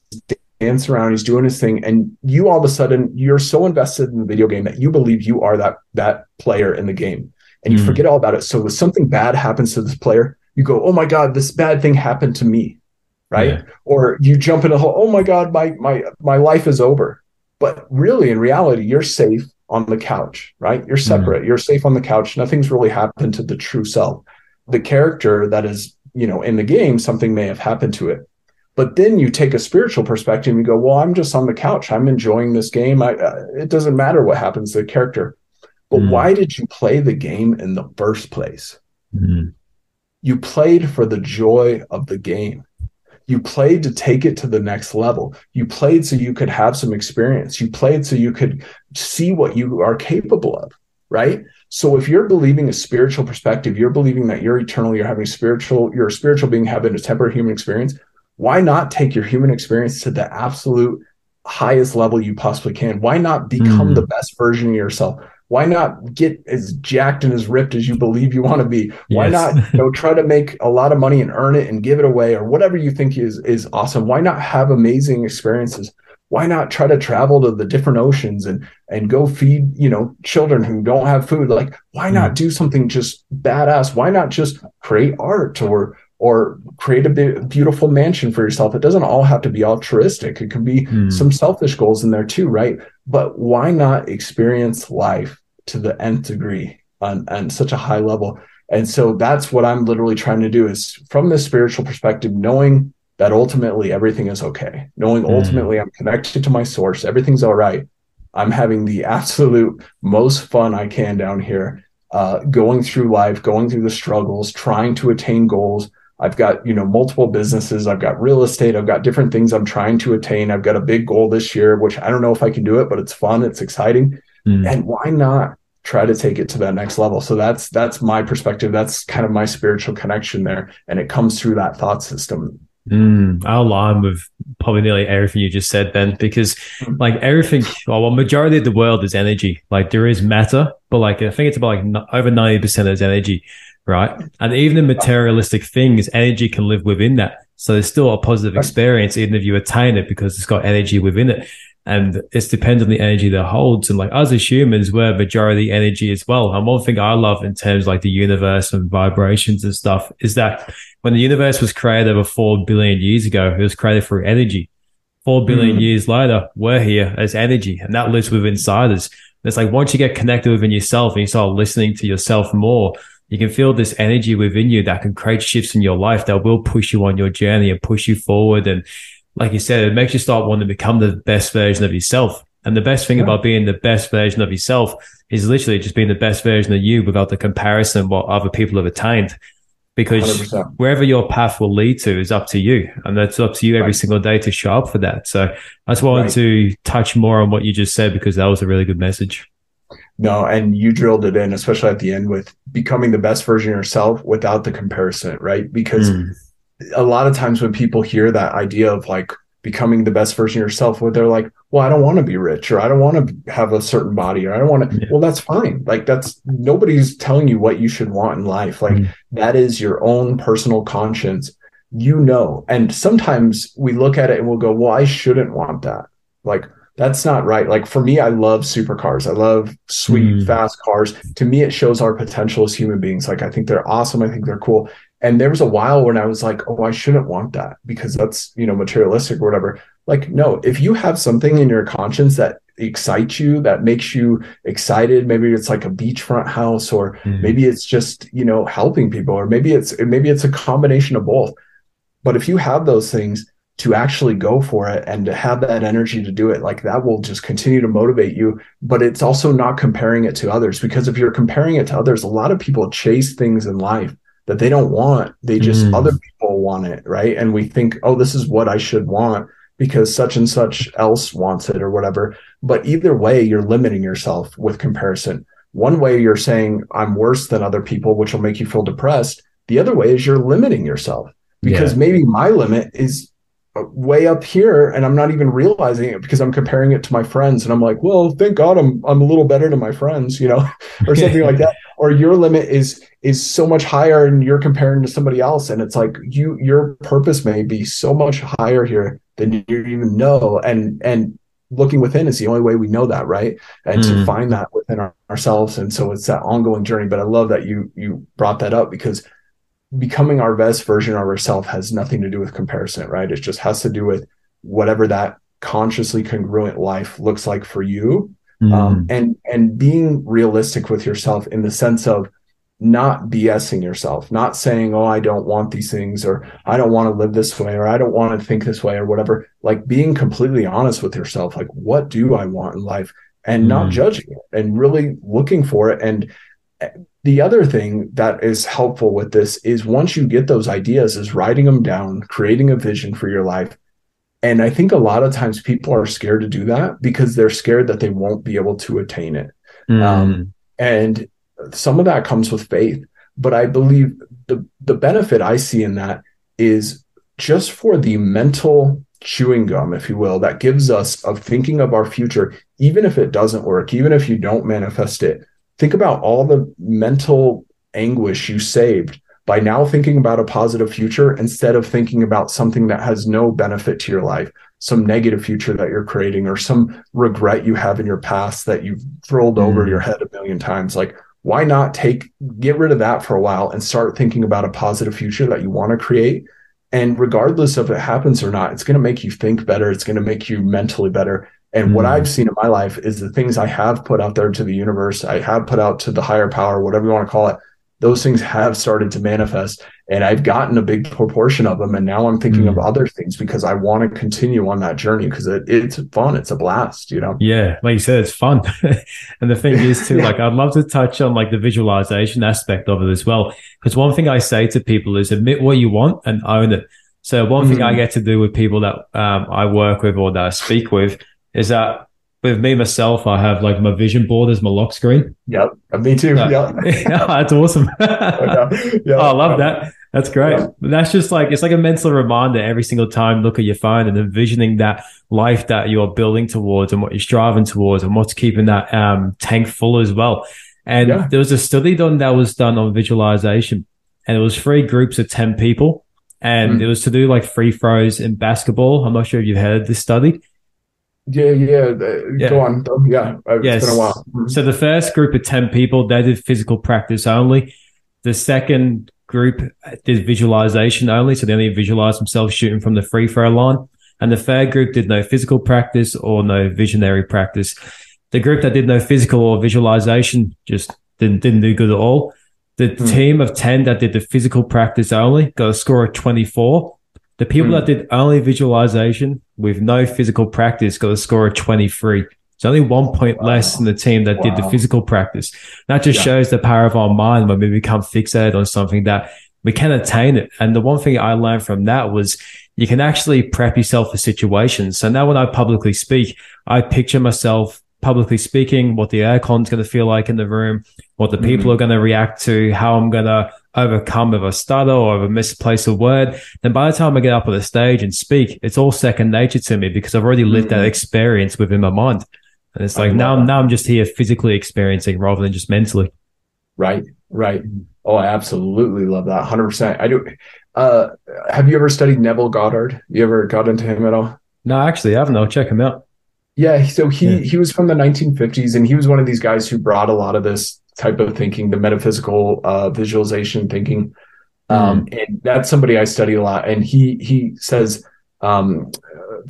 dancing around he's doing his thing and you all of a sudden you're so invested in the video game that you believe you are that that player in the game and you mm. forget all about it so if something bad happens to this player you go oh my god this bad thing happened to me right yeah. or you jump in a hole oh my god my my my life is over but really in reality you're safe on the couch right you're mm. separate mm. you're safe on the couch nothing's really happened to the true self the character that is, you know, in the game, something may have happened to it. But then you take a spiritual perspective and you go, well, I'm just on the couch. I'm enjoying this game. I, uh, it doesn't matter what happens to the character. But mm. why did you play the game in the first place? Mm. You played for the joy of the game. You played to take it to the next level. You played so you could have some experience. You played so you could see what you are capable of, right? So if you're believing a spiritual perspective, you're believing that you're eternal, you're having spiritual, you're a spiritual being having a temporary human experience. Why not take your human experience to the absolute highest level you possibly can? Why not become mm. the best version of yourself? Why not get as jacked and as ripped as you believe you want to be? Why yes. not you know, try to make a lot of money and earn it and give it away or whatever you think is is awesome? Why not have amazing experiences? Why not try to travel to the different oceans and and go feed you know children who don't have food? Like why not mm. do something just badass? Why not just create art or or create a beautiful mansion for yourself? It doesn't all have to be altruistic. It could be mm. some selfish goals in there too right? But why not experience life to the nth degree on, on such a high level? And so that's what i'm literally trying to do is from the spiritual perspective knowing that ultimately everything is okay, knowing mm. ultimately I'm connected to my source, everything's all right. I'm having the absolute most fun I can down here, uh, going through life, going through the struggles, trying to attain goals. I've got, you know, multiple businesses. I've got real estate. I've got different things I'm trying to attain. I've got a big goal this year, which I don't know if I can do it, but it's fun. It's exciting. Mm. And why not try to take it to that next level? So that's, that's my perspective. That's kind of my spiritual connection there. And it comes through that thought system Mm, I align with probably nearly everything you just said, Ben, because mm. like everything, well, majority of the world is energy. Like there is matter, but like I think it's about like over 90% is energy, right? And even in materialistic things, energy can live within that. So there's still a positive experience, even if you attain it because it's got energy within it and it depends on the energy that holds. And like us as humans, we're majority energy as well. And one thing I love in terms like the universe and vibrations and stuff is that when the universe was created over four billion years ago, it was created through energy. Four billion mm. years later, we're here as energy, and that lives within inside us. It's like once you get connected within yourself and you start listening to yourself more, you can feel this energy within you that can create shifts in your life that will push you on your journey and push you forward and like you said, it makes you start wanting to become the best version of yourself. And the best thing yeah. about being the best version of yourself is literally just being the best version of you without the comparison what other people have attained. Because 100%. wherever your path will lead to is up to you. And that's up to you every right. single day to show up for that. So I just wanted right. to touch more on what you just said because that was a really good message. No, and you drilled it in, especially at the end with becoming the best version of yourself without the comparison, right? Because mm. A lot of times when people hear that idea of like becoming the best version of yourself, where they're like, well, I don't want to be rich or I don't want to have a certain body or I don't want to, yeah. well, that's fine. Like that's nobody's telling you what you should want in life. Like mm. that is your own personal conscience. You know, and sometimes we look at it and we'll go, well, I shouldn't want that. Like, that's not right. Like for me, I love supercars. I love sweet, mm. fast cars. To me, it shows our potential as human beings. Like I think they're awesome. I think they're cool. And there was a while when I was like, oh, I shouldn't want that because that's, you know, materialistic or whatever. Like, no, if you have something in your conscience that excites you, that makes you excited, maybe it's like a beachfront house, or mm. maybe it's just, you know, helping people, or maybe it's maybe it's a combination of both. But if you have those things, to actually go for it and to have that energy to do it like that will just continue to motivate you but it's also not comparing it to others because if you're comparing it to others a lot of people chase things in life that they don't want. They just mm. other people want it right? And we think oh this is what i should want because such and such else wants it or whatever. But either way you're limiting yourself with comparison. One way you're saying i'm worse than other people which will make you feel depressed. The other way is you're limiting yourself. Because yeah. maybe my limit is way up here and I'm not even realizing it because I'm comparing it to my friends and I'm like, well, thank God I'm I'm a little better than my friends, you know, <laughs> or something like that. <laughs> Or your limit is is so much higher and you're comparing to somebody else and it's like you your purpose may be so much higher here than you even know and and looking within is the only way we know that, right? And mm. to find that within our, ourselves and so it's that ongoing journey, but I love that you you brought that up because becoming our best version of ourselves has nothing to do with comparison, right? It just has to do with whatever that consciously congruent life looks like for you. Mm. Um, and and being realistic with yourself in the sense of not BSing yourself, not saying, "Oh, I don't want these things," or "I don't want to live this way," or "I don't want to think this way," or whatever. Like being completely honest with yourself, like, what do I want in life, and mm. not judging it, and really looking for it, and the other thing that is helpful with this is once you get those ideas is writing them down creating a vision for your life. And i think a lot of times people are scared to do that because they're scared that they won't be able to attain it. Mm. um, and some of that comes with faith. But i believe the the benefit i see in that is just for the mental chewing gum if you will that gives us of thinking of our future even if it doesn't work even if you don't manifest it think about all the mental anguish you saved by now thinking about a positive future instead of thinking about something that has no benefit to your life, some negative future that you're creating or some regret you have in your past that you've rolled mm. over your head a million times. Like, why not take, get rid of that for a while and start thinking about a positive future that you want to create? And regardless of it happens or not, it's going to make you think better. It's going to make you mentally better. And what I've seen in my life is the things I have put out there to the universe, I have put out to the higher power, whatever you want to call it, those things have started to manifest. And I've gotten a big proportion of them. And now I'm thinking mm of other things because I want to continue on that journey because it, it's fun. It's a blast, you know? Yeah. Like you said, it's fun. <laughs> and the thing is, too, <laughs> yeah. like, I'd love to touch on like the visualization aspect of it as well. Because one thing I say to people is admit what you want and own it. So one mm thing I mm. get to do with people that um, I work with or that I speak with is that with me myself, I have like my vision board as my lock screen. Yep, me too. Yeah, <laughs> yeah that's awesome. oh, yeah. Yeah. oh, I love that. That's great. Yeah. That's just like it's like a mental reminder every single time look at your phone and envisioning that life that you're building towards and what you're striving towards and what's keeping that um, tank full as well. And yeah. there was a study done that was done on visualization, and it was three groups of ten people, and mm. it was to do like free throws in basketball. I'm not sure if you've heard this study. Yeah, yeah, yeah. Go on. Yeah, it's yes. been a while. Mm-hmm. So the first group of 10 people, they did physical practice only. The second group did visualization only. So they only visualized themselves shooting from the free throw line. And the third group did no physical practice or no visionary practice. The group that did no physical or visualization just didn't, didn't do good at all. The mm. team of 10 that did the physical practice only got a score of 24 the people mm. that did only visualization with no physical practice got a score of 23. It's only one point wow. less than the team that wow. did the physical practice. That just yeah. shows the power of our mind when we become fixated on something that we can attain it. And the one thing I learned from that was you can actually prep yourself for situations. So now when I publicly speak, I picture myself publicly speaking, what the aircon's going to feel like in the room, what the people mm-hmm. are going to react to, how I'm going to overcome if a stutter or if a misplaced word. Then by the time I get up on the stage and speak, it's all second nature to me because I've already lived mm-hmm. that experience within my mind. And it's like now, now I'm just here physically experiencing rather than just mentally. Right, right. Oh, I absolutely love that. 100%. I do. Uh, have you ever studied Neville Goddard? You ever got into him at all? No, actually, I haven't. I'll check him out. Yeah, so he yeah. he was from the 1950s, and he was one of these guys who brought a lot of this type of thinking, the metaphysical uh, visualization thinking. Um, mm. And that's somebody I study a lot. And he he says, um,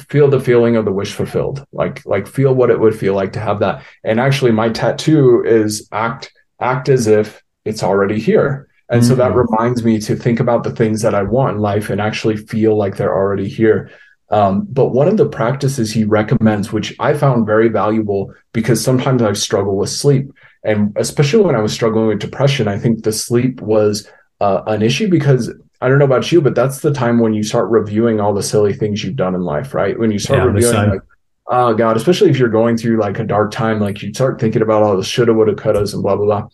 feel the feeling of the wish fulfilled, like like feel what it would feel like to have that. And actually, my tattoo is act act as if it's already here. And mm. so that mm. reminds me to think about the things that I want in life and actually feel like they're already here. Um, but one of the practices he recommends, which I found very valuable because sometimes I struggle with sleep. And especially when I was struggling with depression, I think the sleep was uh, an issue because I don't know about you, but that's the time when you start reviewing all the silly things you've done in life, right? When you start yeah, reviewing, like, oh God, especially if you're going through like a dark time, like you start thinking about all the shoulda, woulda, couldas, and blah, blah, blah.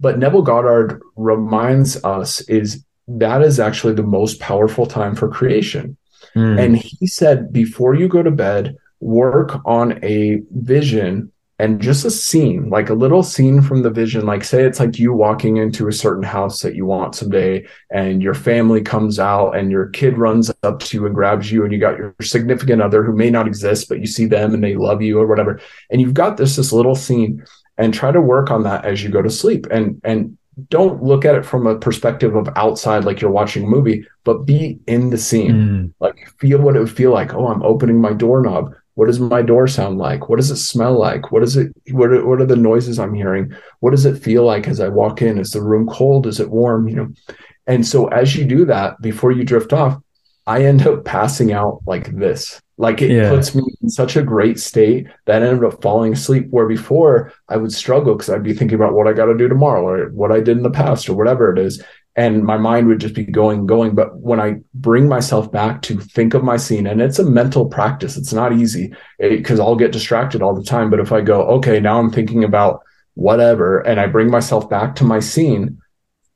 But Neville Goddard reminds us is that is actually the most powerful time for creation Mm. And he said, before you go to bed, work on a vision and just a scene, like a little scene from the vision. Like, say it's like you walking into a certain house that you want someday, and your family comes out, and your kid runs up to you and grabs you, and you got your significant other who may not exist, but you see them and they love you or whatever. And you've got this this little scene, and try to work on that as you go to sleep. And and don't look at it from a perspective of outside like you're watching a movie but be in the scene mm. like feel what it would feel like oh i'm opening my doorknob what does my door sound like? What does it smell like? What is it what are, what are the noises i'm hearing? What does it feel like as i walk in? Is the room cold? Is it warm? You know? And so as you do that before you drift off i end up passing out like this. Like it yeah. puts me in such a great state that I ended up falling asleep. Where before I would struggle because I'd be thinking about what I got to do tomorrow or what I did in the past or whatever it is. And my mind would just be going, going. But when I bring myself back to think of my scene, and it's a mental practice, it's not easy because I'll get distracted all the time. But if I go, okay, now I'm thinking about whatever, and I bring myself back to my scene,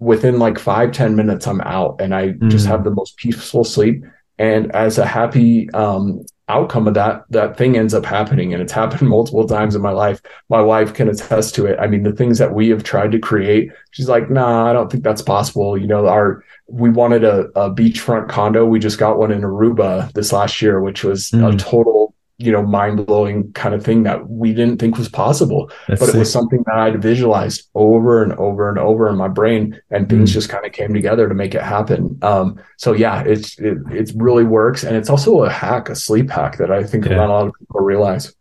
within like five ten minutes, I'm out and I mm. just have the most peaceful sleep and as a happy um, outcome of that that thing ends up happening and it's happened <laughs> multiple times in my life. My wife can attest to it. I mean the things that we have tried to create she's like nah i don't think that's possible. You know our we wanted a, a beachfront condo. We just got one in aruba this last year which was mm. a total you know mind blowing kind of thing that we didn't think was possible. That's but sick. it was something that I'd visualized over and over and over in my brain, and things mm. just kind of came together to make it happen. Um, so yeah, it's it, it really works, and it's also a hack, a sleep hack that I think yeah. not a lot of people realize.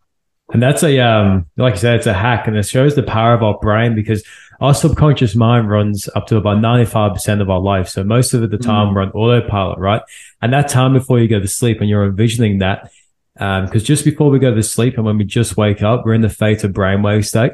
And that's a um, like you said, it's a hack, and it shows the power of our brain because our subconscious mind runs up to about 95% of our life. So most of the time mm. we're on autopilot, right? And that time before you go to sleep and you're envisioning that, because um, just before we go to sleep and when we just wake up, we're in the theta brainwave state.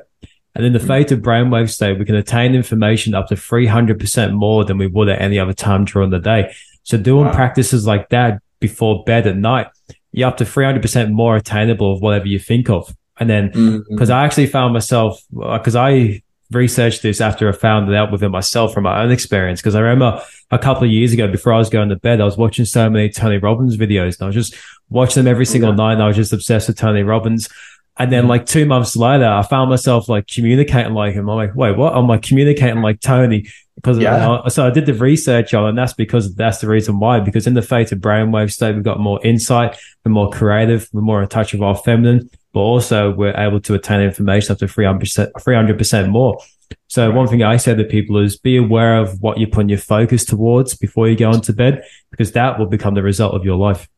And in the theta brainwave state, we can attain information up to 300% more than we would at any other time during the day. So doing wow. practices like that before bed at night, you're up to 300% more attainable of whatever you think of. And then, because mm-hmm. I actually found myself, because uh, I researched this after I found it out within myself from my own experience. Because I remember a couple of years ago, before I was going to bed, I was watching so many Tony Robbins videos and I was just watching them every single yeah. night. And I was just obsessed with Tony Robbins. And then like two months later, I found myself like communicating like him. I'm like, wait, what? I'm like communicating like Tony because yeah. so I did the research on, and that's because that's the reason why. Because in the theta brainwave state, we've got more insight, we're more creative, we're more in touch with our feminine, but also we're able to attain information up to 300 percent more. So one thing I say to people is be aware of what you put your focus towards before you go into bed, because that will become the result of your life.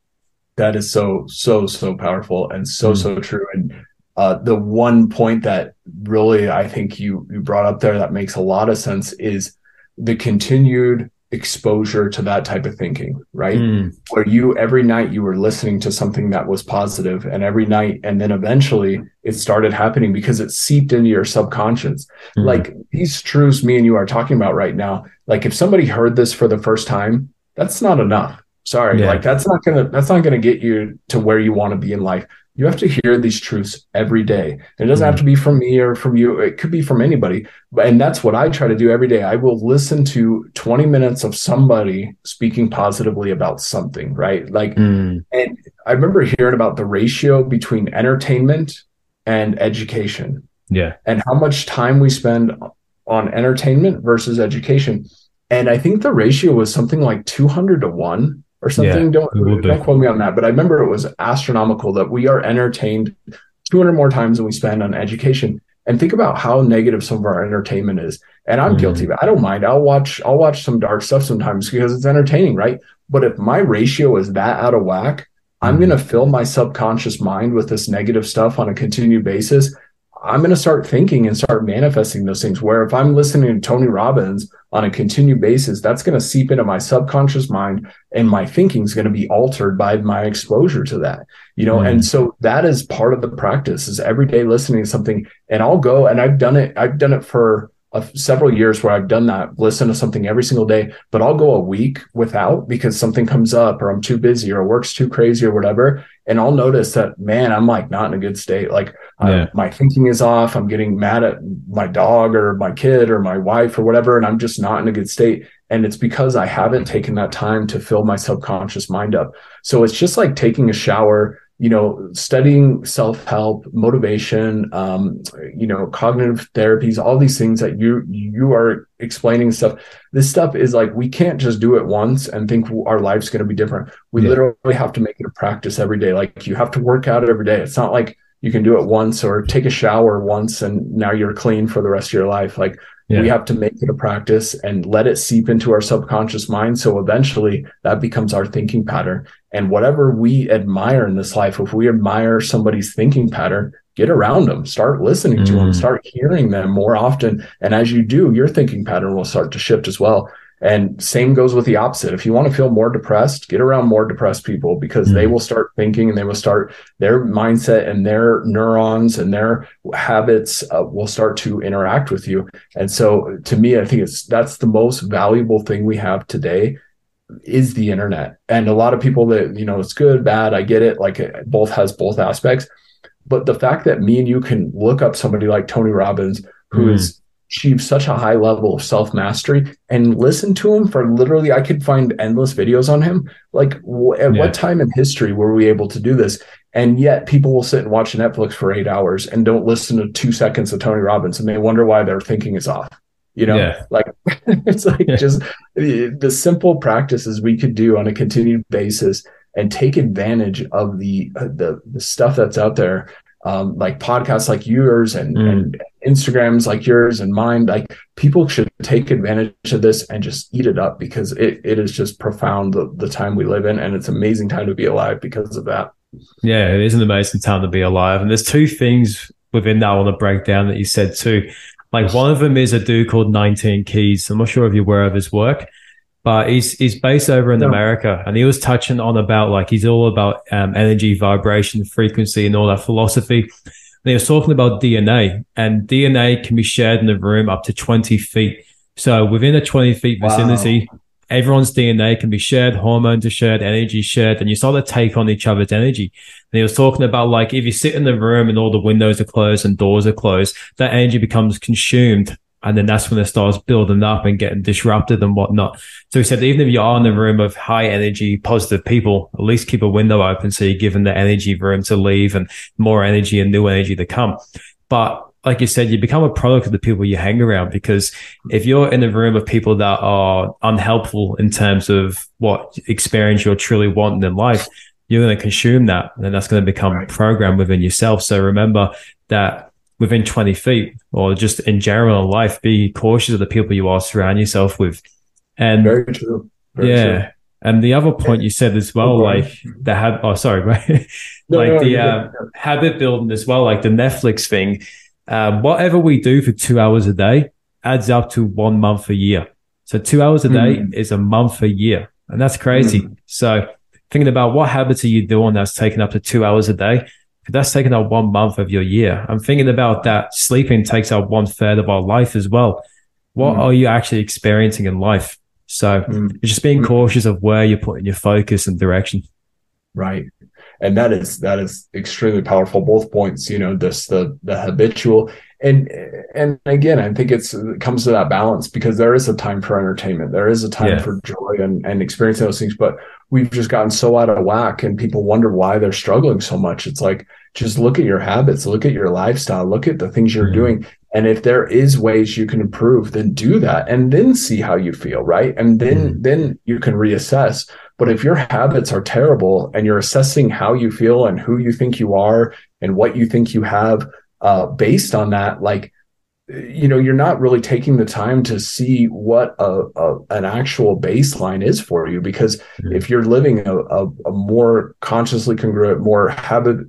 That is so so so powerful and so mm. so true. And uh, the one point that really I think you you brought up there that makes a lot of sense is the continued exposure to that type of thinking, right? Mm. Where you every night you were listening to something that was positive, and every night, and then eventually it started happening because it seeped into your subconscious. Mm. Like these truths me and you are talking about right now, like if somebody heard this for the first time, that's not enough. Sorry, yeah. like that's not gonna that's not gonna get you to where you want to be in life you have to hear these truths every day. And it doesn't have to be from me or from you. It could be from anybody. And that's what I try to do every day. I will listen to 20 minutes of somebody speaking positively about something, right? Like, mm. and I remember hearing about the ratio between entertainment and education. Yeah. And how much time we spend on entertainment versus education. And I think the ratio was something like 200 to 1 or something. Yeah, don't don't quote me on that, but I remember it was astronomical that we are entertained 200 more times than we spend on education. And think about how negative some of our entertainment is. And I'm mm. guilty of it. I don't mind. I'll watch I'll watch some dark stuff sometimes because it's entertaining, right? But if my ratio is that out of whack, I'm mm-hmm. going to fill my subconscious mind with this negative stuff on a continued basis. I'm going to start thinking and start manifesting those things. Where if I'm listening to Tony Robbins on a continued basis, that's going to seep into my subconscious mind and my thinking is going to be altered by my exposure to that, you know? Mm. And so that is part of the practice is every day listening to something and I'll go and I've done it. I've done it for several years where I've done that, listen to something every single day, but I'll go a week without because something comes up or I'm too busy or work's too crazy or whatever. And I'll notice that, man, I'm like not in a good state. Like yeah. I, my thinking is off. I'm getting mad at my dog or my kid or my wife or whatever. And I'm just not in a good state. And it's because I haven't taken that time to fill my subconscious mind up. So it's just like taking a shower you know, studying self help, motivation, um, you know, cognitive therapies, all these things that you you are explaining stuff. This stuff is like we can't just do it once and think our life's going to be different. We yeah. literally have to make it a practice every day. Like you have to work out every day. It's not like you can do it once or take a shower once and now you're clean for the rest of your life. Like yeah. we have to make it a practice and let it seep into our subconscious mind. So eventually that becomes our thinking pattern. And whatever we admire in this life, if we admire somebody's thinking pattern, get around them, start listening mm. to them, start hearing them more often. And as you do, your thinking pattern will start to shift as well. And same goes with the opposite. If you want to feel more depressed, get around more depressed people because mm. they will start thinking and they will start their mindset and their neurons and their habits uh, will start to interact with you. And so to me, I think it's that's the most valuable thing we have today is the internet. And a lot of people that, you know, it's good, bad, I get it. Like it both has both aspects. But the fact that me and you can look up somebody like Tony Robbins, who mm. is achieve such a high level of self mastery and listen to him for literally i could find endless videos on him like w- at yeah. what time in history were we able to do this and yet people will sit and watch netflix for eight hours and don't listen to two seconds of tony robbins and they wonder why their thinking is off you know yeah. like <laughs> it's like yeah. just the, the simple practices we could do on a continued basis and take advantage of the uh, the, the stuff that's out there um, like podcasts like yours and, mm. and Instagrams like yours and mine, like people should take advantage of this and just eat it up because it, it is just profound the, the time we live in. And it's amazing time to be alive because of that. Yeah, it is an amazing time to be alive. And there's two things within that I want to break down that you said too. Like one of them is a dude called 19 Keys. I'm not sure if you're aware of his work but he's he's based over in yeah. America, and he was touching on about like he's all about um, energy, vibration, frequency, and all that philosophy. And he was talking about DNA, and DNA can be shared in the room up to twenty feet. So within a twenty feet vicinity, wow. everyone's DNA can be shared, hormones are shared, energy shared, and you start to take on each other's energy. And he was talking about like if you sit in the room and all the windows are closed and doors are closed, that energy becomes consumed and then that's when it starts building up and getting disrupted and whatnot. So he said, even if you are in the room of high energy, positive people, at least keep a window open so you're given the energy room to leave and more energy and new energy to come. But like you said, you become a product of the people you hang around because if you're in a room of people that are unhelpful in terms of what experience you're truly wanting in life, you're going to consume that and that's going to become right. programmed within yourself. So remember that within 20 feet or just in general in life, be cautious of the people you are surround yourself with. And very true. Very yeah. True. And the other point you said as well, like the habit, oh, sorry, <laughs> right? No, like no, the uh, habit building as well, like the Netflix thing. Um, whatever we do for two hours a day adds up to one month a year. So two hours a day mm. is a month a year. And that's crazy. Mm. So thinking about what habits are you doing that's taking up to two hours a day? That's taking up one month of your year. I'm thinking about that sleeping takes up one third of our life as well. What mm. are you actually experiencing in life? So mm. just being mm. cautious of where you're putting your focus and direction. Right. And that is that is extremely powerful. Both points, you know, this the the habitual and and again, I think it's it comes to that balance because there is a time for entertainment, there is a time yeah. for joy and and experiencing those things, but we've just gotten so out of whack, and people wonder why they're struggling so much. It's like just look at your habits, look at your lifestyle, look at the things you're mm-hmm. doing, and if there is ways you can improve, then do that, and then see how you feel, right? And then mm-hmm. then you can reassess. But if your habits are terrible and you're assessing how you feel and who you think you are and what you think you have uh, based on that, like, you know, you're not really taking the time to see what a, a an actual baseline is for you. Because mm-hmm. if you're living a, a, a, more consciously congruent, more habit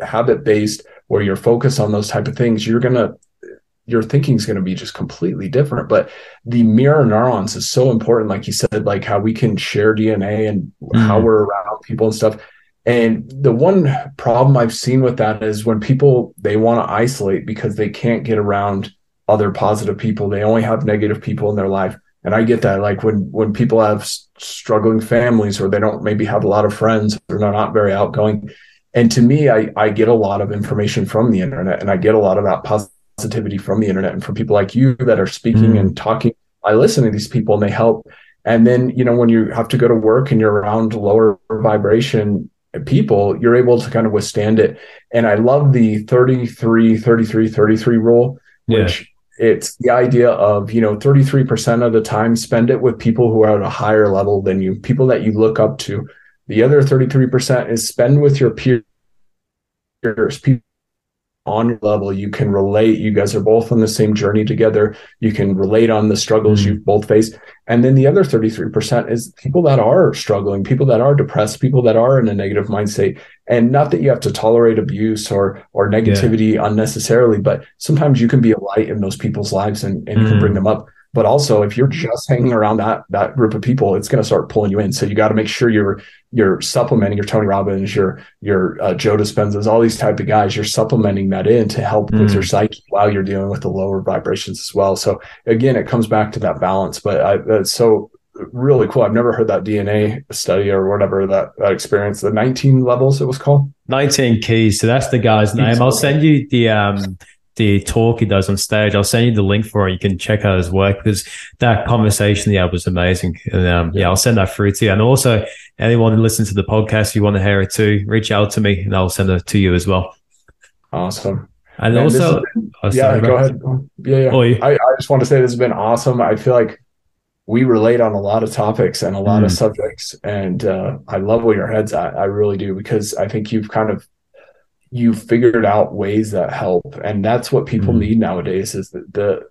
habit based, where you're focused on those type of things, you're gonna your thinking is going to be just completely different. But the mirror neurons is so important, like you said, like how we can share DNA and mm-hmm. how we're around people and stuff and the one problem I've seen with that is when people they want to isolate because they can't get around other positive people. They only have negative people in their life. And I get that. Like when when people have struggling families or they don't maybe have a lot of friends or they're not very outgoing. And to me, I, I get a lot of information from the internet and I get a lot of that positivity from the internet and from people like you that are speaking mm. and talking. I listen to these people and they help. And then, you know, when you have to go to work and you're around lower vibration people, you're able to kind of withstand it. And I love the 33, 33, 33 rule, which yeah. It's the idea of, you know, 33% of the time spend it with people who are at a higher level than you, people that you look up to. The other 33% is spend with your peers, people on your level you can relate you guys are both on the same journey together you can relate on the struggles mm-hmm. you've both faced and then the other 33% is people that are struggling people that are depressed people that are in a negative mindset and not that you have to tolerate abuse or or negativity yeah. unnecessarily but sometimes you can be a light in those people's lives and, and mm-hmm. you can bring mm. them up but also if you're just hanging around that that group of people it's going to start pulling you in. So you got to make sure you're you're supplementing your tony robbins your your uh, joe dispenzas all these type of guys you're supplementing that in to help mm. with your mm. psyche while you're dealing with the lower vibrations as well. So again it comes back to that balance but I, that's so really cool. I've never heard that dna study or whatever that, that experience the 19 levels it was called? 19 keys so that's the guy's name. I'll send you the um the talk he does on stage. I'll send you the link for it. You can check out his work because that conversation he had was amazing. And um, yeah, I'll send that through to you. And also, anyone who listens to the podcast, you want to hear it too, reach out to me and I'll send it to you as well. Awesome. And Man, also, been, oh, yeah, go ahead. Yeah, yeah. Oh, I, I just want to say this has been awesome. I feel like we relate on a lot of topics and a lot mm. of subjects, and uh, I love where your head's at. I really do because I think you've kind of you figured out ways that help. And that's what people mm-hmm. need nowadays is that the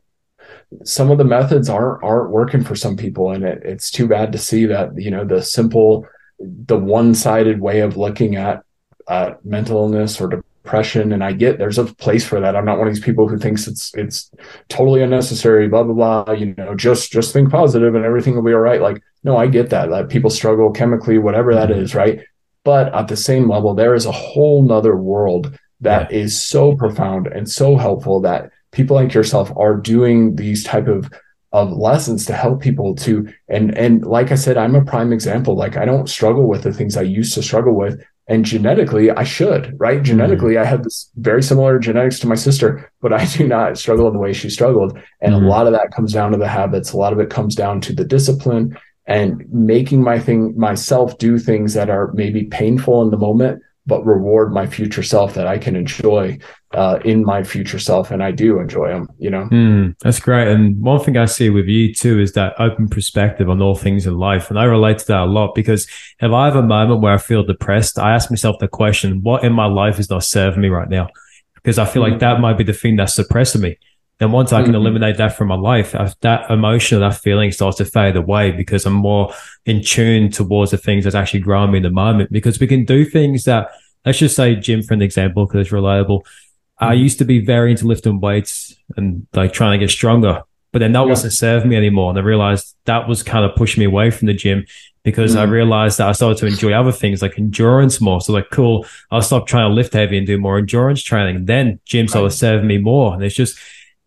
some of the methods aren't aren't working for some people. And it, it's too bad to see that you know the simple the one-sided way of looking at uh, mental illness or depression. And i get there's a place for that. I'm not one of these people who thinks it's it's totally unnecessary blah blah blah you know just just think positive and everything will be all right. Like no i get that that people struggle chemically whatever that mm-hmm. right but at the same level, there is a whole nother world that yeah. is so profound and so helpful that people like yourself are doing these type of of lessons to help people to and and like I said, I'm a prime example. Like I don't struggle with the things I used to struggle with. And genetically, I should, right? Genetically, mm-hmm. I have this very similar genetics to my sister, but I do not struggle in the way she struggled. And mm-hmm. a lot of that comes down to the habits. A lot of it comes down to the discipline and making my thing myself do things that are maybe painful in the moment but reward my future self that I can enjoy uh, in my future self, and I do enjoy them. You know, mm, that's great. And one thing I see with you too is that open perspective on all things in life, and I relate to that a lot because if I have a moment where I feel depressed, I ask myself the question: What in my life is not serving me right now? Because I feel mm-hmm. like that might be the thing that's suppressing me then once I can mm-hmm. eliminate that from my life, that emotion, that feeling starts to fade away because I'm more in tune towards the things that's actually growing me in the moment. Because we can do things that, let's just say gym for an example, because it's reliable. Mm-hmm. I used to be very into lifting weights and like trying to get stronger. But then that yeah. wasn't serving me anymore. And I realized that was kind of pushing me away from the gym because mm. I realized that I started to enjoy other things like endurance more. So like, cool, I'll stop trying to lift heavy and do more endurance training. Then gym started right. serving me more. And it's just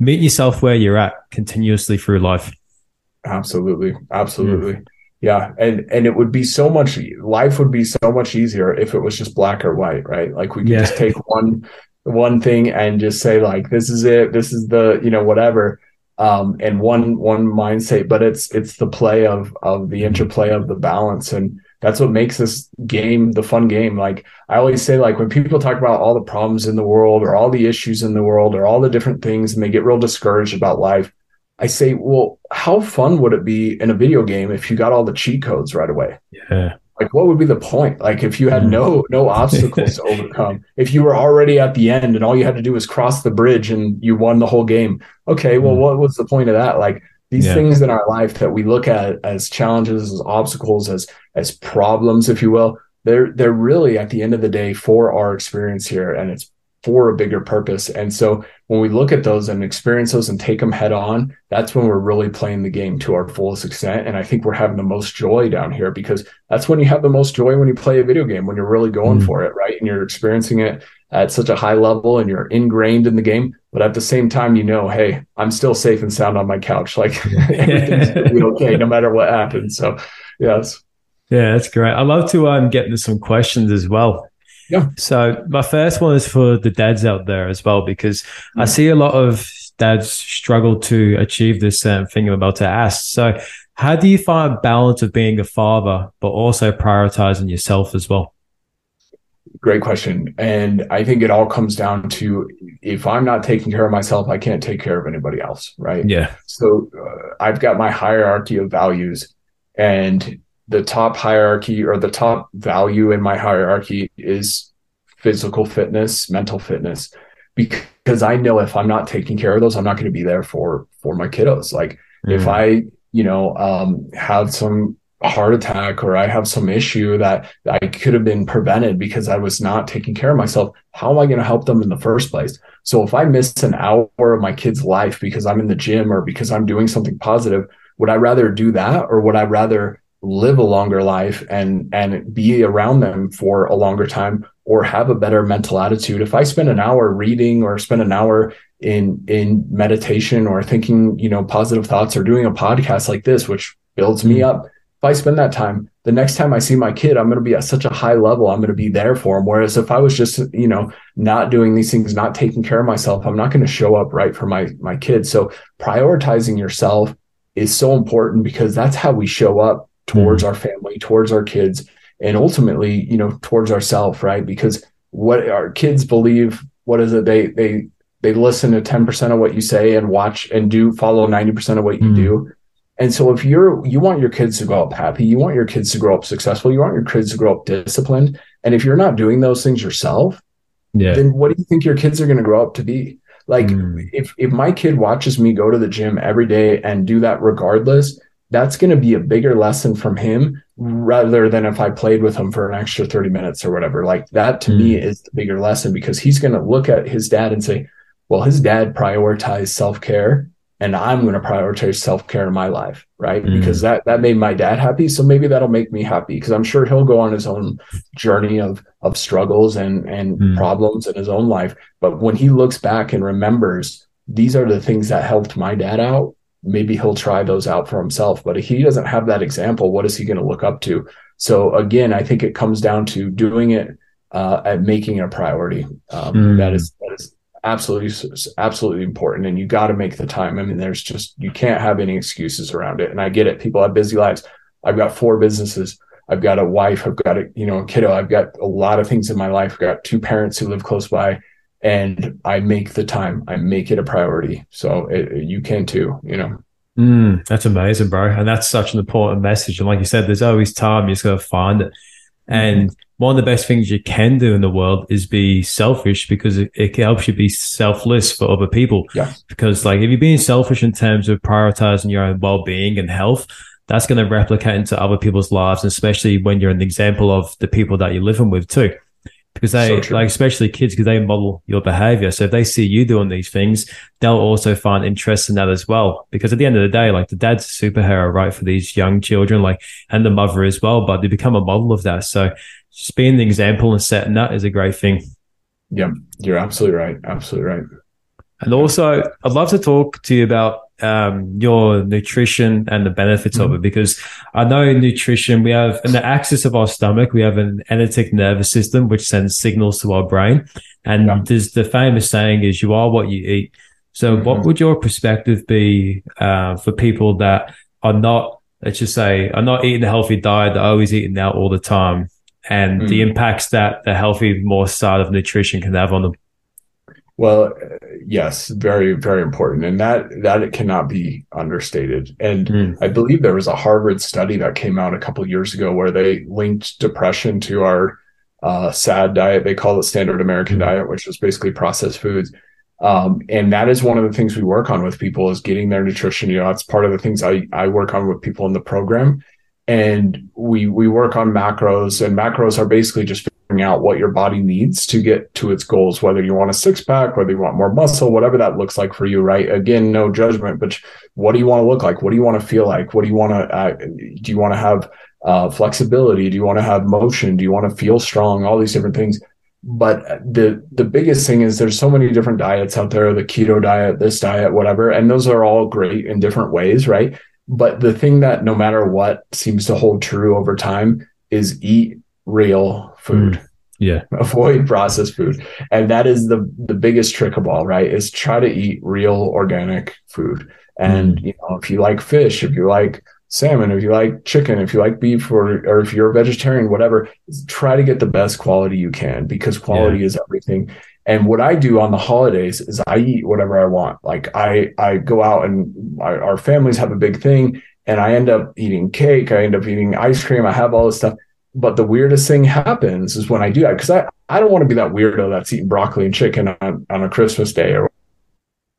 meet yourself where you're at continuously through life. Absolutely. Absolutely. Mm. Yeah. And and it would be so much life would be so much easier if it was just black or white, right? Like we could yeah. just take one one thing and just say like this is it, this is the, you know, whatever um, and one one mindset, but it's it's the play of of the interplay of the balance, and that's what makes this game the fun game. Like I always say, like when people talk about all the problems in the world or all the issues in the world or all the different things, and they get real discouraged about life, I say, well, how fun would it be in a video game if you got all the cheat codes right away? Yeah like what would be the point like if you had no no obstacles to overcome <laughs> if you were already at the end and all you had to do was cross the bridge and you won the whole game okay well mm. what was the point of that like these yeah. things in our life that we look at as challenges as obstacles as as problems if you will they're they're really at the end of the day for our experience here and it's for a bigger purpose. And so when we look at those and experience those and take them head on, that's when we're really playing the game to our fullest extent. And I think we're having the most joy down here because that's when you have the most joy when you play a video game, when you're really going mm for it, right? And you're experiencing it at such a high level and you're ingrained in the game. But at the same time, you know, hey, I'm still safe and sound on my couch. Like <laughs> everything's gonna be okay no matter what happens. So yes. Yeah, that's great. I'd love to um, get into some questions as well. Yeah. So my first one is for the dads out there as well, because mm-hmm. I see a lot of dads struggle to achieve this um, thing I'm about to ask. So how do you find balance of being a father, but also prioritizing yourself as well? Great question. And I think it all comes down to if I'm not taking care of myself, I can't take care of anybody else. Right. Yeah. So uh, I've got my hierarchy of values and the top hierarchy or the top value in my hierarchy is physical fitness, mental fitness, because I know if I'm not taking care of those, I'm not going to be there for for my kiddos. Like mm. if I, you know, um, have some heart attack or I have some issue that I could have been prevented because I was not taking care of myself, how am I going to help them in the first place? So if I miss an hour of my kid's life because I'm in the gym or because I'm doing something positive, would I rather do that or would I rather live a longer life and and be around them for a longer time or have a better mental attitude. If i spend an hour reading or spend an hour in in meditation or thinking you know positive thoughts or doing a podcast like this which builds me mm. up if i spend that time the next time i see my kid i'm going to be at such a high level i'm going to be there for him. Whereas if i was just you know not doing these things not taking care of myself i'm not going to show up right for my my kids. So prioritizing yourself is so important because that's how we show up towards mm-hmm. our family, towards our kids, and ultimately, you know, towards ourselves, right? Because what our kids believe, what is it? They they they listen to 10% of what you say and watch and do follow 90% of what you mm-hmm. do. And so if you're you want your kids to grow up happy, you want your kids to grow up successful, you want your kids to grow up disciplined. And if you're not doing those things yourself, yeah. then what do you think your kids are going to grow up to be? Like mm. if if my kid watches me go to the gym every day and do that regardless, that's going to be a bigger lesson from him rather than if I played with him for an extra 30 minutes or whatever. Like that to mm. me is the bigger lesson because he's going to look at his dad and say, well, his dad prioritized self care and I'm going to prioritize self care in my life. Right. Mm. Because that, that made my dad happy. So maybe that'll make me happy because I'm sure he'll go on his own journey of, of struggles and, and mm. problems in his own life. But when he looks back and remembers, these are the things that helped my dad out maybe he'll try those out for himself. But if he doesn't have that example, what is he going to look up to? So again, I think it comes down to doing it uh, at making it a priority. Um, mm. That is that is absolutely absolutely important, and you got to make the time. I mean, there's just you can't have any excuses around it. And I get it. People have busy lives. I've got four businesses. I've got a wife. I've got a you know a kiddo. I've got a lot of things in my life. I've got two parents who live close by and I make the time. I make it a priority. So it, you can too, you know. Mm, that's amazing, bro. And that's such an important message. And like you said, there's always time. You just got to find it. And mm-hmm. one of the best things you can do in the world is be selfish because it, it helps you be selfless for other people. Yeah. Because like if you're being selfish in terms of prioritizing your own well-being and health, that's going to replicate into other people's lives, especially when you're an example of the people that you're living with too because they so like especially kids because they model your behavior. So if they see you doing these things they'll also find interest in that as well. Because at the end of the day like the dad's a superhero right for these young children like and the mother as well but they become a model of that. So just being the example and setting that is a great thing. Yeah you're absolutely right. Absolutely right. And also i'd love to talk to you about um, your nutrition and the benefits mm-hmm. of it because I know nutrition, we have in the axis of our stomach, we have an enteric nervous system which sends signals to our brain. And yeah. there's the famous saying is you are what you eat. So mm-hmm. what would your perspective be uh, for people that are not, let's just say, are not eating a healthy diet, they're always eating out all the time and mm-hmm. the impacts that the healthy, more side of nutrition can have on them? Well, yes, very, very important. And that that it cannot be understated. And mm. I believe there was a Harvard study that came out a couple years ago where they linked depression to our uh, SAD diet. They call it standard American mm. diet, which is basically processed foods. Um, and that is one of the things we work on with people is getting their nutrition. You know, that's part of the things I, I work on with people in the program. And we we work on macros, and macros are basically just out what your body needs to get to its goals, whether you want a six pack, whether you want more muscle, whatever that looks like for you, right? Again, no judgment, but what do you want to look like? What do you want to feel like? What do you want to, uh, do you want to have uh, flexibility? Do you want to have motion? Do you want to feel strong? All these different things. But the the biggest thing is there's so many different diets out there, the keto diet, this diet, whatever, and those are all great in different ways, right? But the thing that no matter what seems to hold true over time is eat real food. Mm, yeah. <laughs> Avoid processed food. And that is the the biggest trick of all, right? Is try to eat real organic food. And mm. you know, if you like fish, if you like salmon, if you like chicken, if you like beef, or or if you're a vegetarian, whatever, try to get the best quality you can because quality yeah. is everything. And what I do on the holidays is I eat whatever I want. Like I I go out and my, our families have a big thing, and I end up eating cake. I end up eating ice cream. I have all this stuff but the weirdest thing happens is when I do that because I, I don't want to be that weirdo that's eating broccoli and chicken on, on a Christmas day or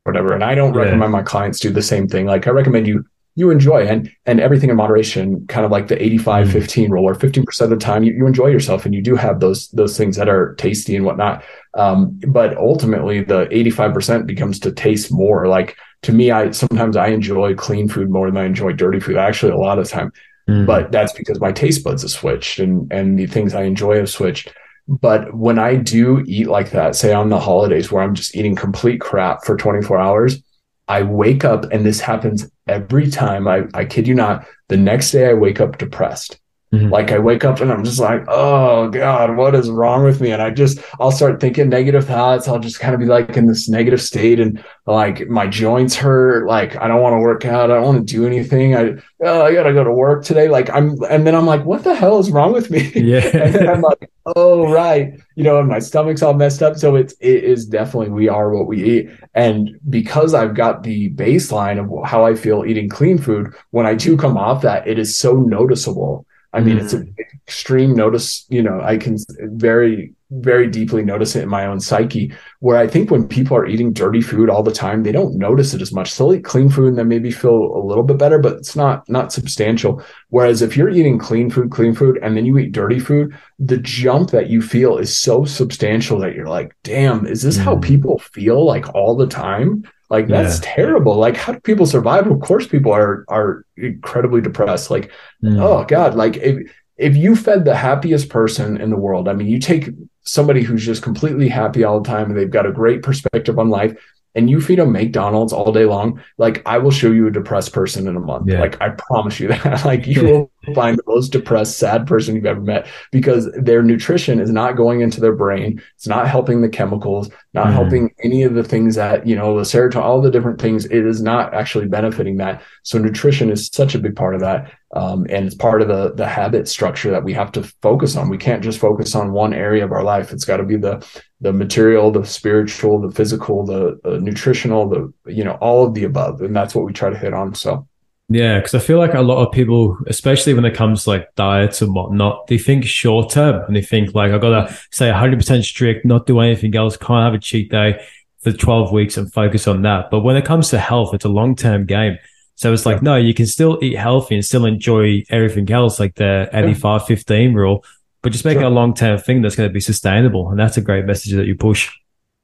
whatever. And I don't yeah. recommend my clients do the same thing. Like I recommend you you enjoy and and everything in moderation, kind of like the 85 mm. 15 rule, where 15% of the time you, you enjoy yourself and you do have those those things that are tasty and whatnot. Um, but ultimately the 85% becomes to taste more. Like to me, I sometimes I enjoy clean food more than I enjoy dirty food. Actually, a lot of the time. Mm. But that's because my taste buds have switched and and the things I enjoy have switched. But when I do eat like that, say on the holidays where I'm just eating complete crap for 24 hours, I wake up and this happens every time. I, I kid you not. The next day I wake up depressed. Mm-hmm. Like I wake up and I'm just like, oh God, what is wrong with me? And I just, I'll start thinking negative thoughts. I'll just kind of be like in this negative state and like my joints hurt. Like I don't want to work out. I don't want to do anything. I, oh, I gotta go to work today. Like I'm, and then I'm like, what the hell is wrong with me? <laughs> Yeah. and then I'm like, oh, right. You know, and my stomach's all messed up. So it's, it is definitely, we are what we eat. And because I've got the baseline of how I feel eating clean food, when I do come off that, it is so noticeable I mean, mm. it's an extreme notice, you know, I can very, very deeply notice it in my own psyche where I think when people are eating dirty food all the time, they don't notice it as much. They'll eat clean food and then maybe feel a little bit better, but it's not, not substantial. Whereas if you're eating clean food, clean food, and then you eat dirty food, the jump that you feel is so substantial that you're like, damn, is this mm. how people feel like all the time? Like that's yeah. terrible. Like how do people survive? Of course people are are incredibly depressed. Like, mm. oh God, like if if you fed the happiest person in the world, I mean, you take somebody who's just completely happy all the time and they've got a great perspective on life and you feed them McDonald's all day long, like I will show you a depressed person in a month. Yeah. Like I promise you that. <laughs> like you will find the most depressed, sad person you've ever met because their nutrition is not going into their brain. It's not helping the chemicals, not mm. helping any of the things that, you know, the serotonin, all the different things. It is not actually benefiting that. So nutrition is such a big part of that. Um, and it's part of the the habit structure that we have to focus on. We can't just focus on one area of our life. It's got to be the the material, the spiritual, the physical, the, nutritional, the you know all of the above, and that's what we try to hit on. So. Yeah, because I feel like a lot of people, especially when it comes to like diets and whatnot, they think short term and they think like I gotta say 100% strict, not do anything else, can't have a cheat day for 12 weeks and focus on that. But when it comes to health, it's a long term game. So it's like, no, you can still eat healthy and still enjoy everything else, like the 85 15 rule. but just make sure. it a long term thing that's going to be sustainable. And that's a great message that you push.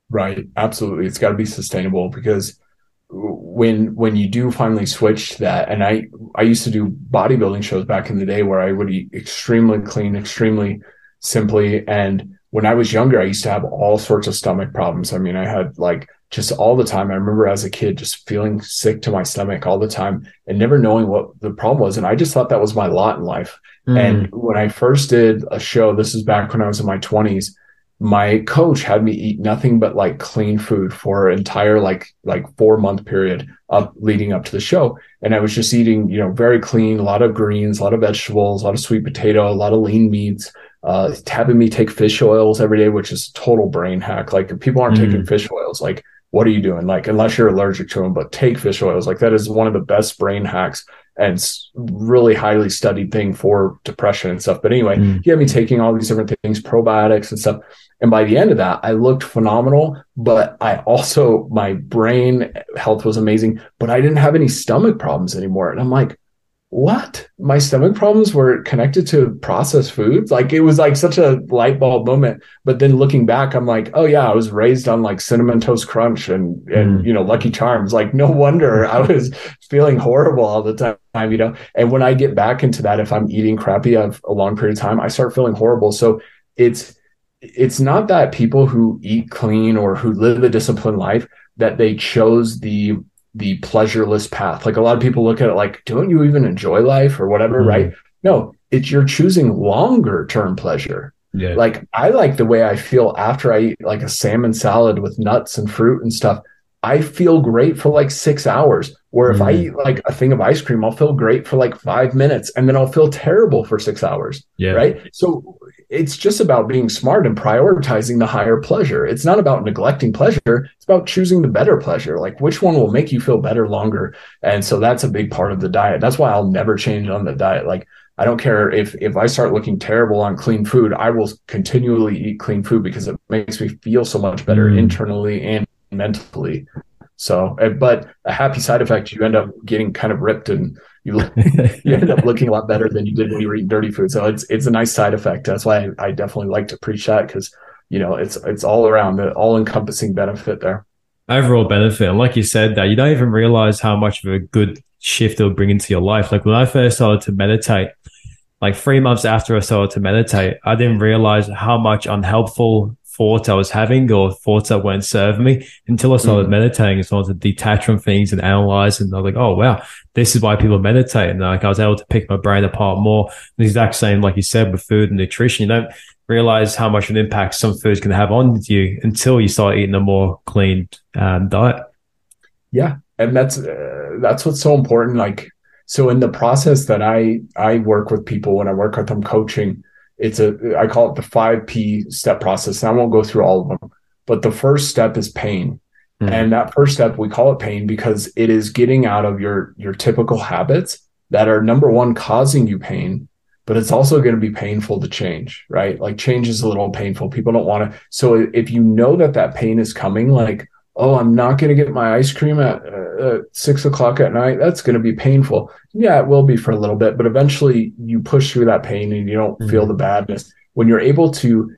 Right. Absolutely. It's got to be sustainable because when when you do finally switch to that and i i used to do bodybuilding shows back in the day where i would eat extremely clean extremely simply and when i was younger i used to have all sorts of stomach problems i mean i had like just all the time. I remember as a kid just feeling sick to my stomach all the time and never knowing what the problem was. And i just thought that was my lot in life. Mm. and when i first did a show this is back when i was in my 20s my coach had me eat nothing but like clean food for an entire like like four month period up leading up to the show. And i was just eating you know very clean a lot of greens a lot of vegetables a lot of sweet potato a lot of lean meats uh having me take fish oils every day which is total brain hack. Like if people aren't mm. taking fish oils like what are you doing like unless you're allergic to them but take fish oils like that is one of the best brain hacks and really highly studied thing for depression and stuff but anyway mm. he had me taking all these different things probiotics and stuff and by the end of that, I looked phenomenal, but I also, my brain health was amazing, but I didn't have any stomach problems anymore. And I'm like, what? My stomach problems were connected to processed foods? Like it was like such a light bulb moment. But then looking back, I'm like, oh yeah, I was raised on like cinnamon toast crunch and, and, mm. you know, lucky charms. Like no wonder <laughs> I was feeling horrible all the time, you know? And when I get back into that, if I'm eating crappy of a long period of time, I start feeling horrible. So it's, it's not that people who eat clean or who live a disciplined life that they chose the the pleasureless path. Like a lot of people look at it like, don't you even enjoy life or whatever, mm-hmm. right? No, it's you're choosing longer term pleasure. Yeah. Like I like the way I feel after I eat like a salmon salad with nuts and fruit and stuff. I feel great for like six hours. Where if mm. I eat like a thing of ice cream, I'll feel great for like five minutes and then I'll feel terrible for six hours. Yeah. Right. So it's just about being smart and prioritizing the higher pleasure. It's not about neglecting pleasure. It's about choosing the better pleasure. Like which one will make you feel better longer. And so that's a big part of the diet. That's why I'll never change on the diet. Like I don't care if if I start looking terrible on clean food, I will continually eat clean food because it makes me feel so much better mm. internally and mentally. So, eh, but a happy side effect, you end up getting kind of ripped and you <laughs> you end up looking a lot better than you did when you were eating dirty food. So it's it's a nice side effect. That's why I, I definitely like to preach that because you know it's it's all around the all encompassing benefit there. Overall benefit, and like you said, that you don't even realize how much of a good shift it'll bring into your life. Like when I first started to meditate, like three months after I started to meditate, I didn't realize how much unhelpful thoughts I was having or thoughts that weren't serving me until I started mm. meditating and started to detach from things and analyze. And I was like, oh, wow, this is why people meditate. And like I was able to pick my brain apart more. The exact same, like you said, with food and nutrition. You don't realize how much of an impact some foods can have on you until you start eating a more clean um, diet. Yeah. And that's, uh, that's what's so important. Like, so in the process that I, I work with people when I work with them coaching, it's a I call it the five P step process. And I won't go through all of them, but the first step is pain. Mm-hmm. And that first step we call it pain because it is getting out of your your typical habits that are number one causing you pain, but it's also going to be painful to change, right? Like change is a little painful. People don't want to. So if you know that that pain is coming, like oh, I'm not going to get my ice cream at uh, six o'clock at night. That's going to be painful. Yeah, it will be for a little bit, but eventually you push through that pain and you don't mm-hmm. feel the badness. When you're able to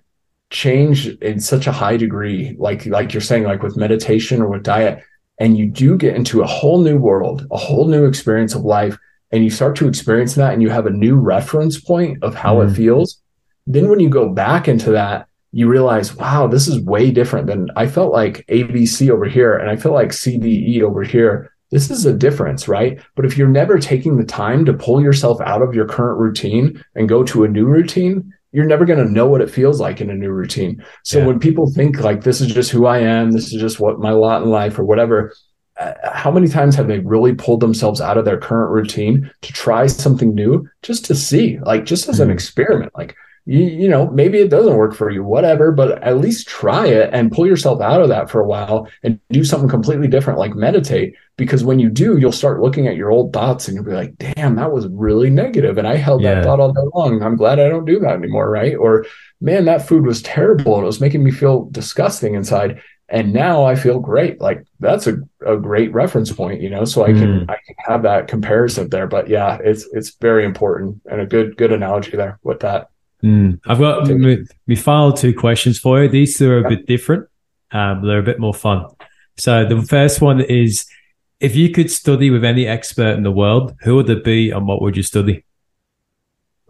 change in such a high degree, like like you're saying, like with meditation or with diet, and you do get into a whole new world, a whole new experience of life, and you start to experience that, and you have a new reference point of how mm-hmm. it feels. Then when you go back into that you realize, wow, this is way different than I felt like ABC over here and I feel like CDE over here. This is a difference, right? But if you're never taking the time to pull yourself out of your current routine and go to a new routine, you're never going to know what it feels like in a new routine. So yeah. when people think like this is just who I am, this is just what my lot in life or whatever, uh, how many times have they really pulled themselves out of their current routine to try something new just to see, like just as an mm-hmm. experiment? Like you, you know, maybe it doesn't work for you, whatever, but at least try it and pull yourself out of that for a while and do something completely different, like meditate. Because when you do, you'll start looking at your old thoughts and you'll be like, damn, that was really negative. And I held yeah. that thought all day long. I'm glad I don't do that anymore. Right. Or, man, that food was terrible and it was making me feel disgusting inside. And now I feel great. Like that's a, a great reference point, you know, so I can, mm. I can have that comparison there. But yeah, it's, it's very important and a good, good analogy there with that. Mm. I've got my final two questions for you. These two are a bit different, um, they're a bit more fun. So the first one is if you could study with any expert in the world, who would it be and what would you study?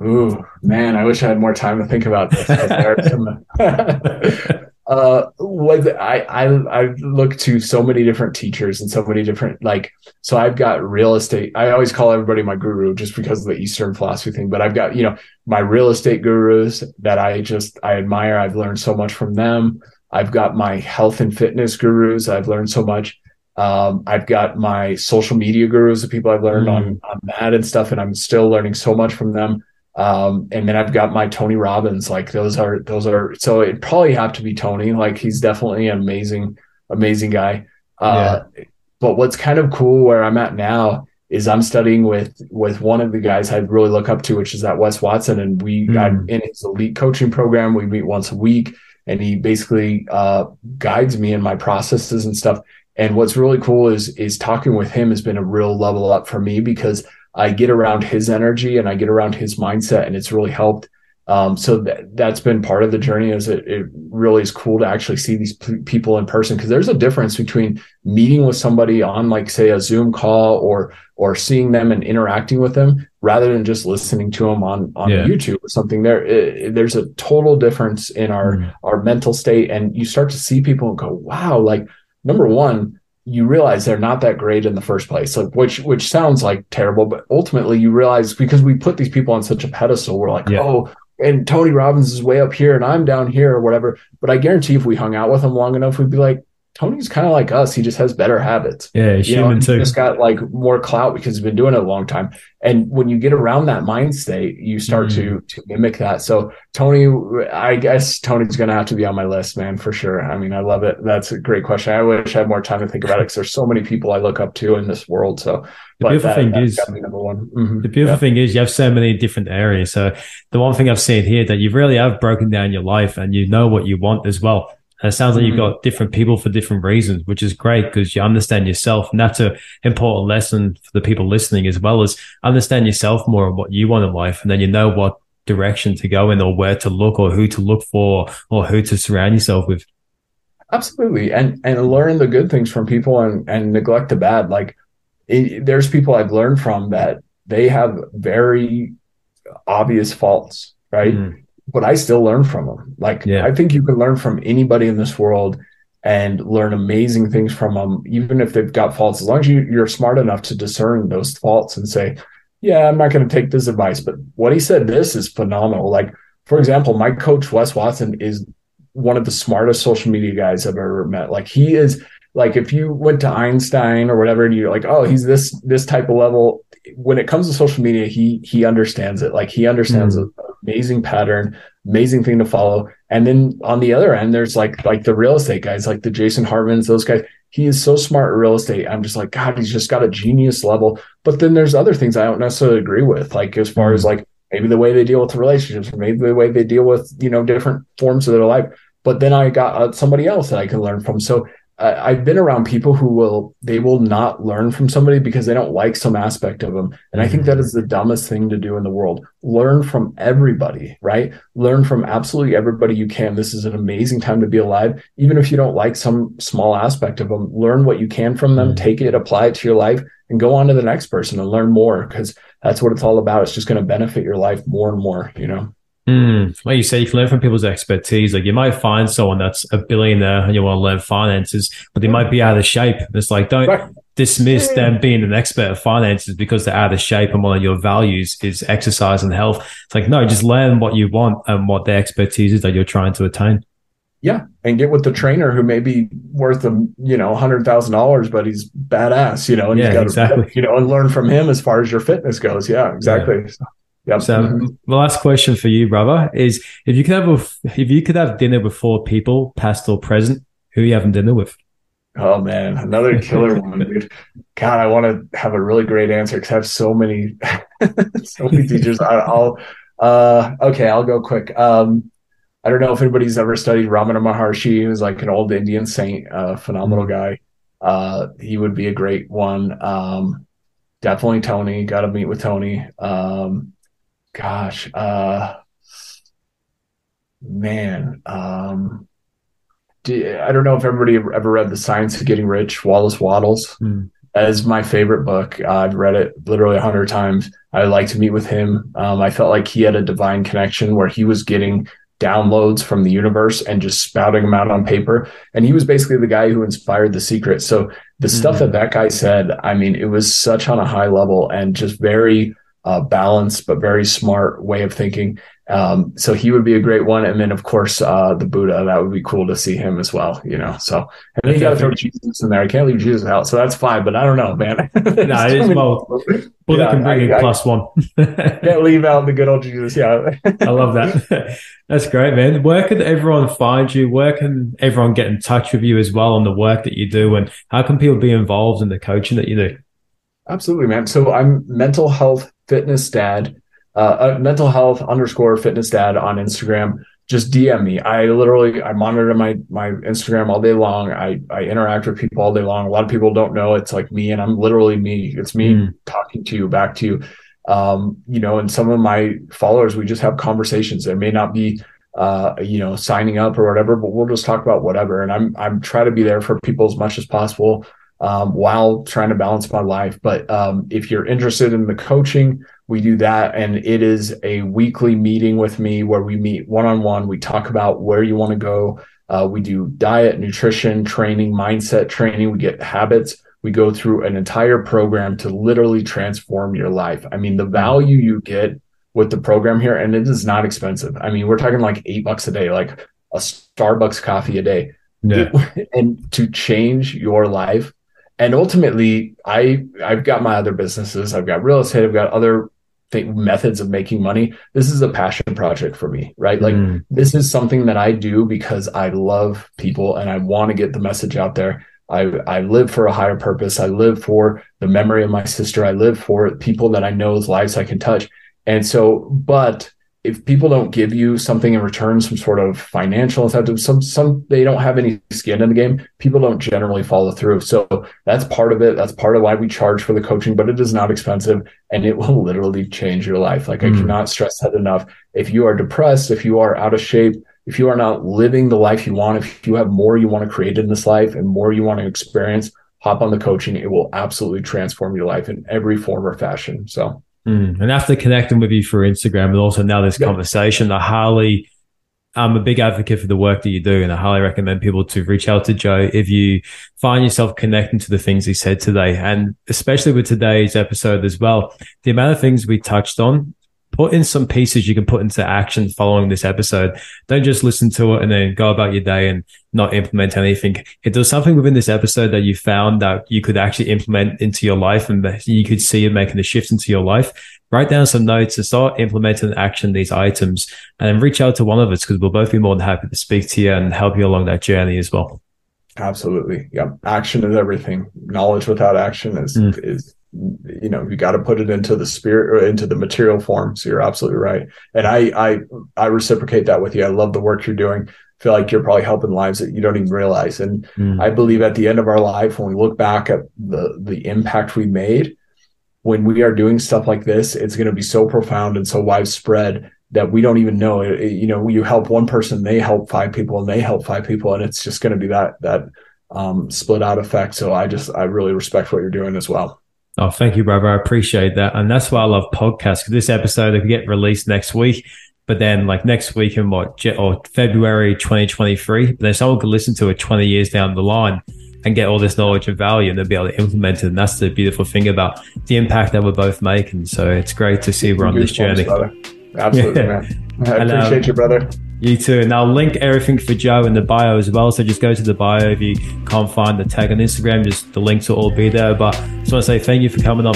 Ooh, man, I wish I had more time to think about this. <laughs> uh what I, I i look to so many different teachers and so many different like so i've got real estate i always call everybody my guru just because of the eastern philosophy thing but i've got you know my real estate gurus that i just i admire i've learned so much from them i've got my health and fitness gurus i've learned so much um, I've got my social media gurus, the people I've learned mm. on, on that and stuff, and I'm still learning so much from them. Um, and then I've got my Tony Robbins. Like those are those are so it probably have to be Tony. Like he's definitely an amazing, amazing guy. Uh, yeah. But what's kind of cool where I'm at now is I'm studying with with one of the guys I really look up to, which is that Wes Watson, and we mm. got in his elite coaching program. We meet once a week, and he basically uh, guides me in my processes and stuff. And what's really cool is is talking with him has been a real level up for me because I get around his energy and I get around his mindset, and it's really helped. Um, so that that's been part of the journey. Is it, it really is cool to actually see these p- people in person because there's a difference between meeting with somebody on like say a Zoom call or or seeing them and interacting with them rather than just listening to them on on yeah. YouTube or something. There it, there's a total difference in our mm. our mental state, and you start to see people and go, wow, like number one you realize they're not that great in the first place like which which sounds like terrible but ultimately you realize because we put these people on such a pedestal we're like yeah. oh and tony robbins is way up here and i'm down here or whatever but i guarantee if we hung out with them long enough we'd be like Tony's kind of like us. He just has better habits. Yeah, he's you human know, too. He's got like more clout because he's been doing it a long time. And when you get around that mind state, you start mm. to to mimic that. So Tony, I guess Tony's going to have to be on my list, man, for sure. I mean, I love it. That's a great question. I wish I had more time to think about it because there's so many people I look up to in this world. So the beautiful that, thing is number one. Mm-hmm. The beautiful yeah. thing is you have so many different areas. So the one thing I've seen here that you really have broken down your life and you know what you want as well. And it sounds like mm-hmm. you've got different people for different reasons, which is great because you understand yourself. And that's an important lesson for the people listening as well as understand yourself more and what you want in life. And then you know what direction to go in or where to look or who to look for or who to surround yourself with. Absolutely. And, and learn the good things from people and, and neglect the bad. Like it, there's people I've learned from that they have very obvious faults, right? Mm but I still learn from them. Like yeah. I think you can learn from anybody in this world and learn amazing things from them, even if they've got faults. As long as you, you're smart enough to discern those faults and say, "Yeah, I'm not going to take this advice," but what he said this is phenomenal. Like for example, my coach Wes Watson is one of the smartest social media guys I've ever met. Like he is like if you went to Einstein or whatever and you're like, "Oh, he's this this type of level." When it comes to social media, he he understands it. Like he understands mm. amazing pattern, amazing thing to follow. And then on the other end, there's like like the real estate guys, like the Jason Hartmans, those guys. He is so smart at real estate. I'm just like, God, he's just got a genius level. But then there's other things I don't necessarily agree with, like as far as like maybe the way they deal with relationships, or maybe the way they deal with you know different forms of their life. But then I got uh, somebody else that I can learn from. So I've been around people who will they will not learn from somebody because they don't like some aspect of them, and I think that is the dumbest thing to do in the world. Learn from everybody, right? Learn from absolutely everybody you can. This is an amazing time to be alive, even if you don't like some small aspect of them. Learn what you can from them, mm-hmm. take it, apply it to your life, and go on to the next person and learn more because that's what it's all about. It's just going to benefit your life more and more. You know. Mm, like you say, you can learn from people's expertise. Like you might find someone that's a billionaire and you want to learn finances, but they might be out of shape. It's like don't right. dismiss them being an expert of finances because they're out of shape and one of your values is exercise and health. It's like no, just learn what you want and what the expertise is that you're trying to attain. Yeah, and get with the trainer who may be worth a you know hundred thousand dollars, but he's badass, you know, and yeah, got exactly. you know, and learn from him as far as your fitness goes. Yeah, exactly. Yeah. Yep. So the last question for you, brother, is if you could have a, if you could have dinner with four people, past or present, who are you having dinner with? Oh man, another killer <laughs> one, dude. God, I want to have a really great answer because I have so many, <laughs> so many teachers. I, will uh, okay, I'll go quick. Um, I don't know if anybody's ever studied Ramana Maharshi. He was like an old Indian saint, uh, phenomenal mm-hmm. guy. Uh, he would be a great one. Um, definitely Tony. Got to meet with Tony. Um, gosh, uh, man, um, I don't know if everybody ever read The Science of Getting Rich, Wallace Wattles. Mm. That is my favorite book. Uh, I've read it literally a hundred times. I like to meet with him. Um, I felt like he had a divine connection where he was getting downloads from the universe and just spouting them out on paper. And he was basically the guy who inspired The Secret. So the mm-hmm. stuff that that guy said, I mean, it was such on a high level and just very uh, balanced, but very smart way of thinking. Um, so he would be a great one. And then of course, uh, the Buddha, that would be cool to see him as well, you know? So, and then you got to throw Jesus in there. I can't leave Jesus out. So that's fine, but I don't know, man. <laughs> no, it is well, Buddha yeah, can bring I, in plus one. <laughs> can't leave out the good old Jesus. Yeah. <laughs> I love that. That's great, man. Where can everyone find you? Where can everyone get in touch with you as well on the work that you do? And how can people be involved in the coaching that you do? Absolutely, man. So I'm mental health fitness dad uh, uh, mental health underscore fitness dad on Instagram. Just DM me. I literally I monitor my my Instagram all day long. I I interact with people all day long. A lot of people don't know it's like me, and I'm literally me. It's me mm. talking to you back to you. Um, you know, and some of my followers, we just have conversations. There may not be uh, you know, signing up or whatever, but we'll just talk about whatever. And I'm I'm trying to be there for people as much as possible um, while trying to balance my life. But um, if you're interested in the coaching, we do that. And it is a weekly meeting with me where we meet one on one. We talk about where you want to go. Uh, we do diet, nutrition, training, mindset training. We get habits. We go through an entire program to literally transform your life. I mean, the value you get with the program here, and it is not expensive. I mean, we're talking like eight bucks a day, like a Starbucks coffee a day. Yeah. <laughs> and to change your life and ultimately i i've got my other businesses i've got real estate i've got other th- methods of making money this is a passion project for me right like mm. this is something that i do because i love people and i want to get the message out there I, I live for a higher purpose. I live for the memory of my sister. I live for people that I know's lives I can touch. And so, but if people don't give you something in return, some sort of financial incentive, some some they don't have any skin in the game, people don't generally follow through. So that's part of it. That's part of why we charge for the coaching, but it is not expensive and it will literally change your life. Like mm. I cannot stress that enough. If you are depressed, if you are out of shape, if you are not living the life you want, if you have more you want to create in this life and more you want to experience, hop on the coaching. It will absolutely transform your life in every form or fashion. So Mm. And after connecting with you through Instagram and also now this conversation, I highly, I'm a big advocate for the work that you do. And I highly recommend people to reach out to Joe if you find yourself connecting to the things he said today. And especially with today's episode as well, the amount of things we touched on put in some pieces you can put into action following this episode. Don't just listen to it and then go about your day and not implement anything. If there's something within this episode that you found that you could actually implement into your life and you could see it making a shift into your life, write down some notes and start implementing action these items and reach out to one of us because we'll both be more than happy to speak to you and help you along that journey as well. Absolutely. Yeah. Action is everything. Knowledge without action is, mm. is you know you got to put it into the spirit or into the material form so you're absolutely right. And i i i reciprocate that with you. I love the work you're doing. I feel like you're probably helping lives that you don't even realize. And mm. i believe at the end of our life when we look back at the the impact we made when we are doing stuff like this it's going to be so profound and so widespread that we don't even know. It, you know you help one person they help five people and they help five people and it's just going to be that that um, split out effect. So i just i really respect what you're doing as well Oh, thank you, brother. I appreciate that. And that's why I love podcasts. This episode could get released next week, but then like next week in what, or February 2023, but then someone could listen to it 20 years down the line and get all this knowledge and value and they'll be able to implement it. And that's the beautiful thing about the impact that we're both making. So it's great to see we're on this journey. Absolutely, yeah. man. I and, appreciate um, you, brother. You too. And I'll link everything for Joe in the bio as well. So just go to the bio if you can't find the tag on Instagram. Just the links will all be there. But I just want to say thank you for coming on.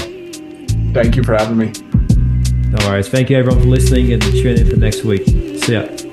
Thank you for having me. No worries. Thank you everyone for listening and tune in for next week. See ya.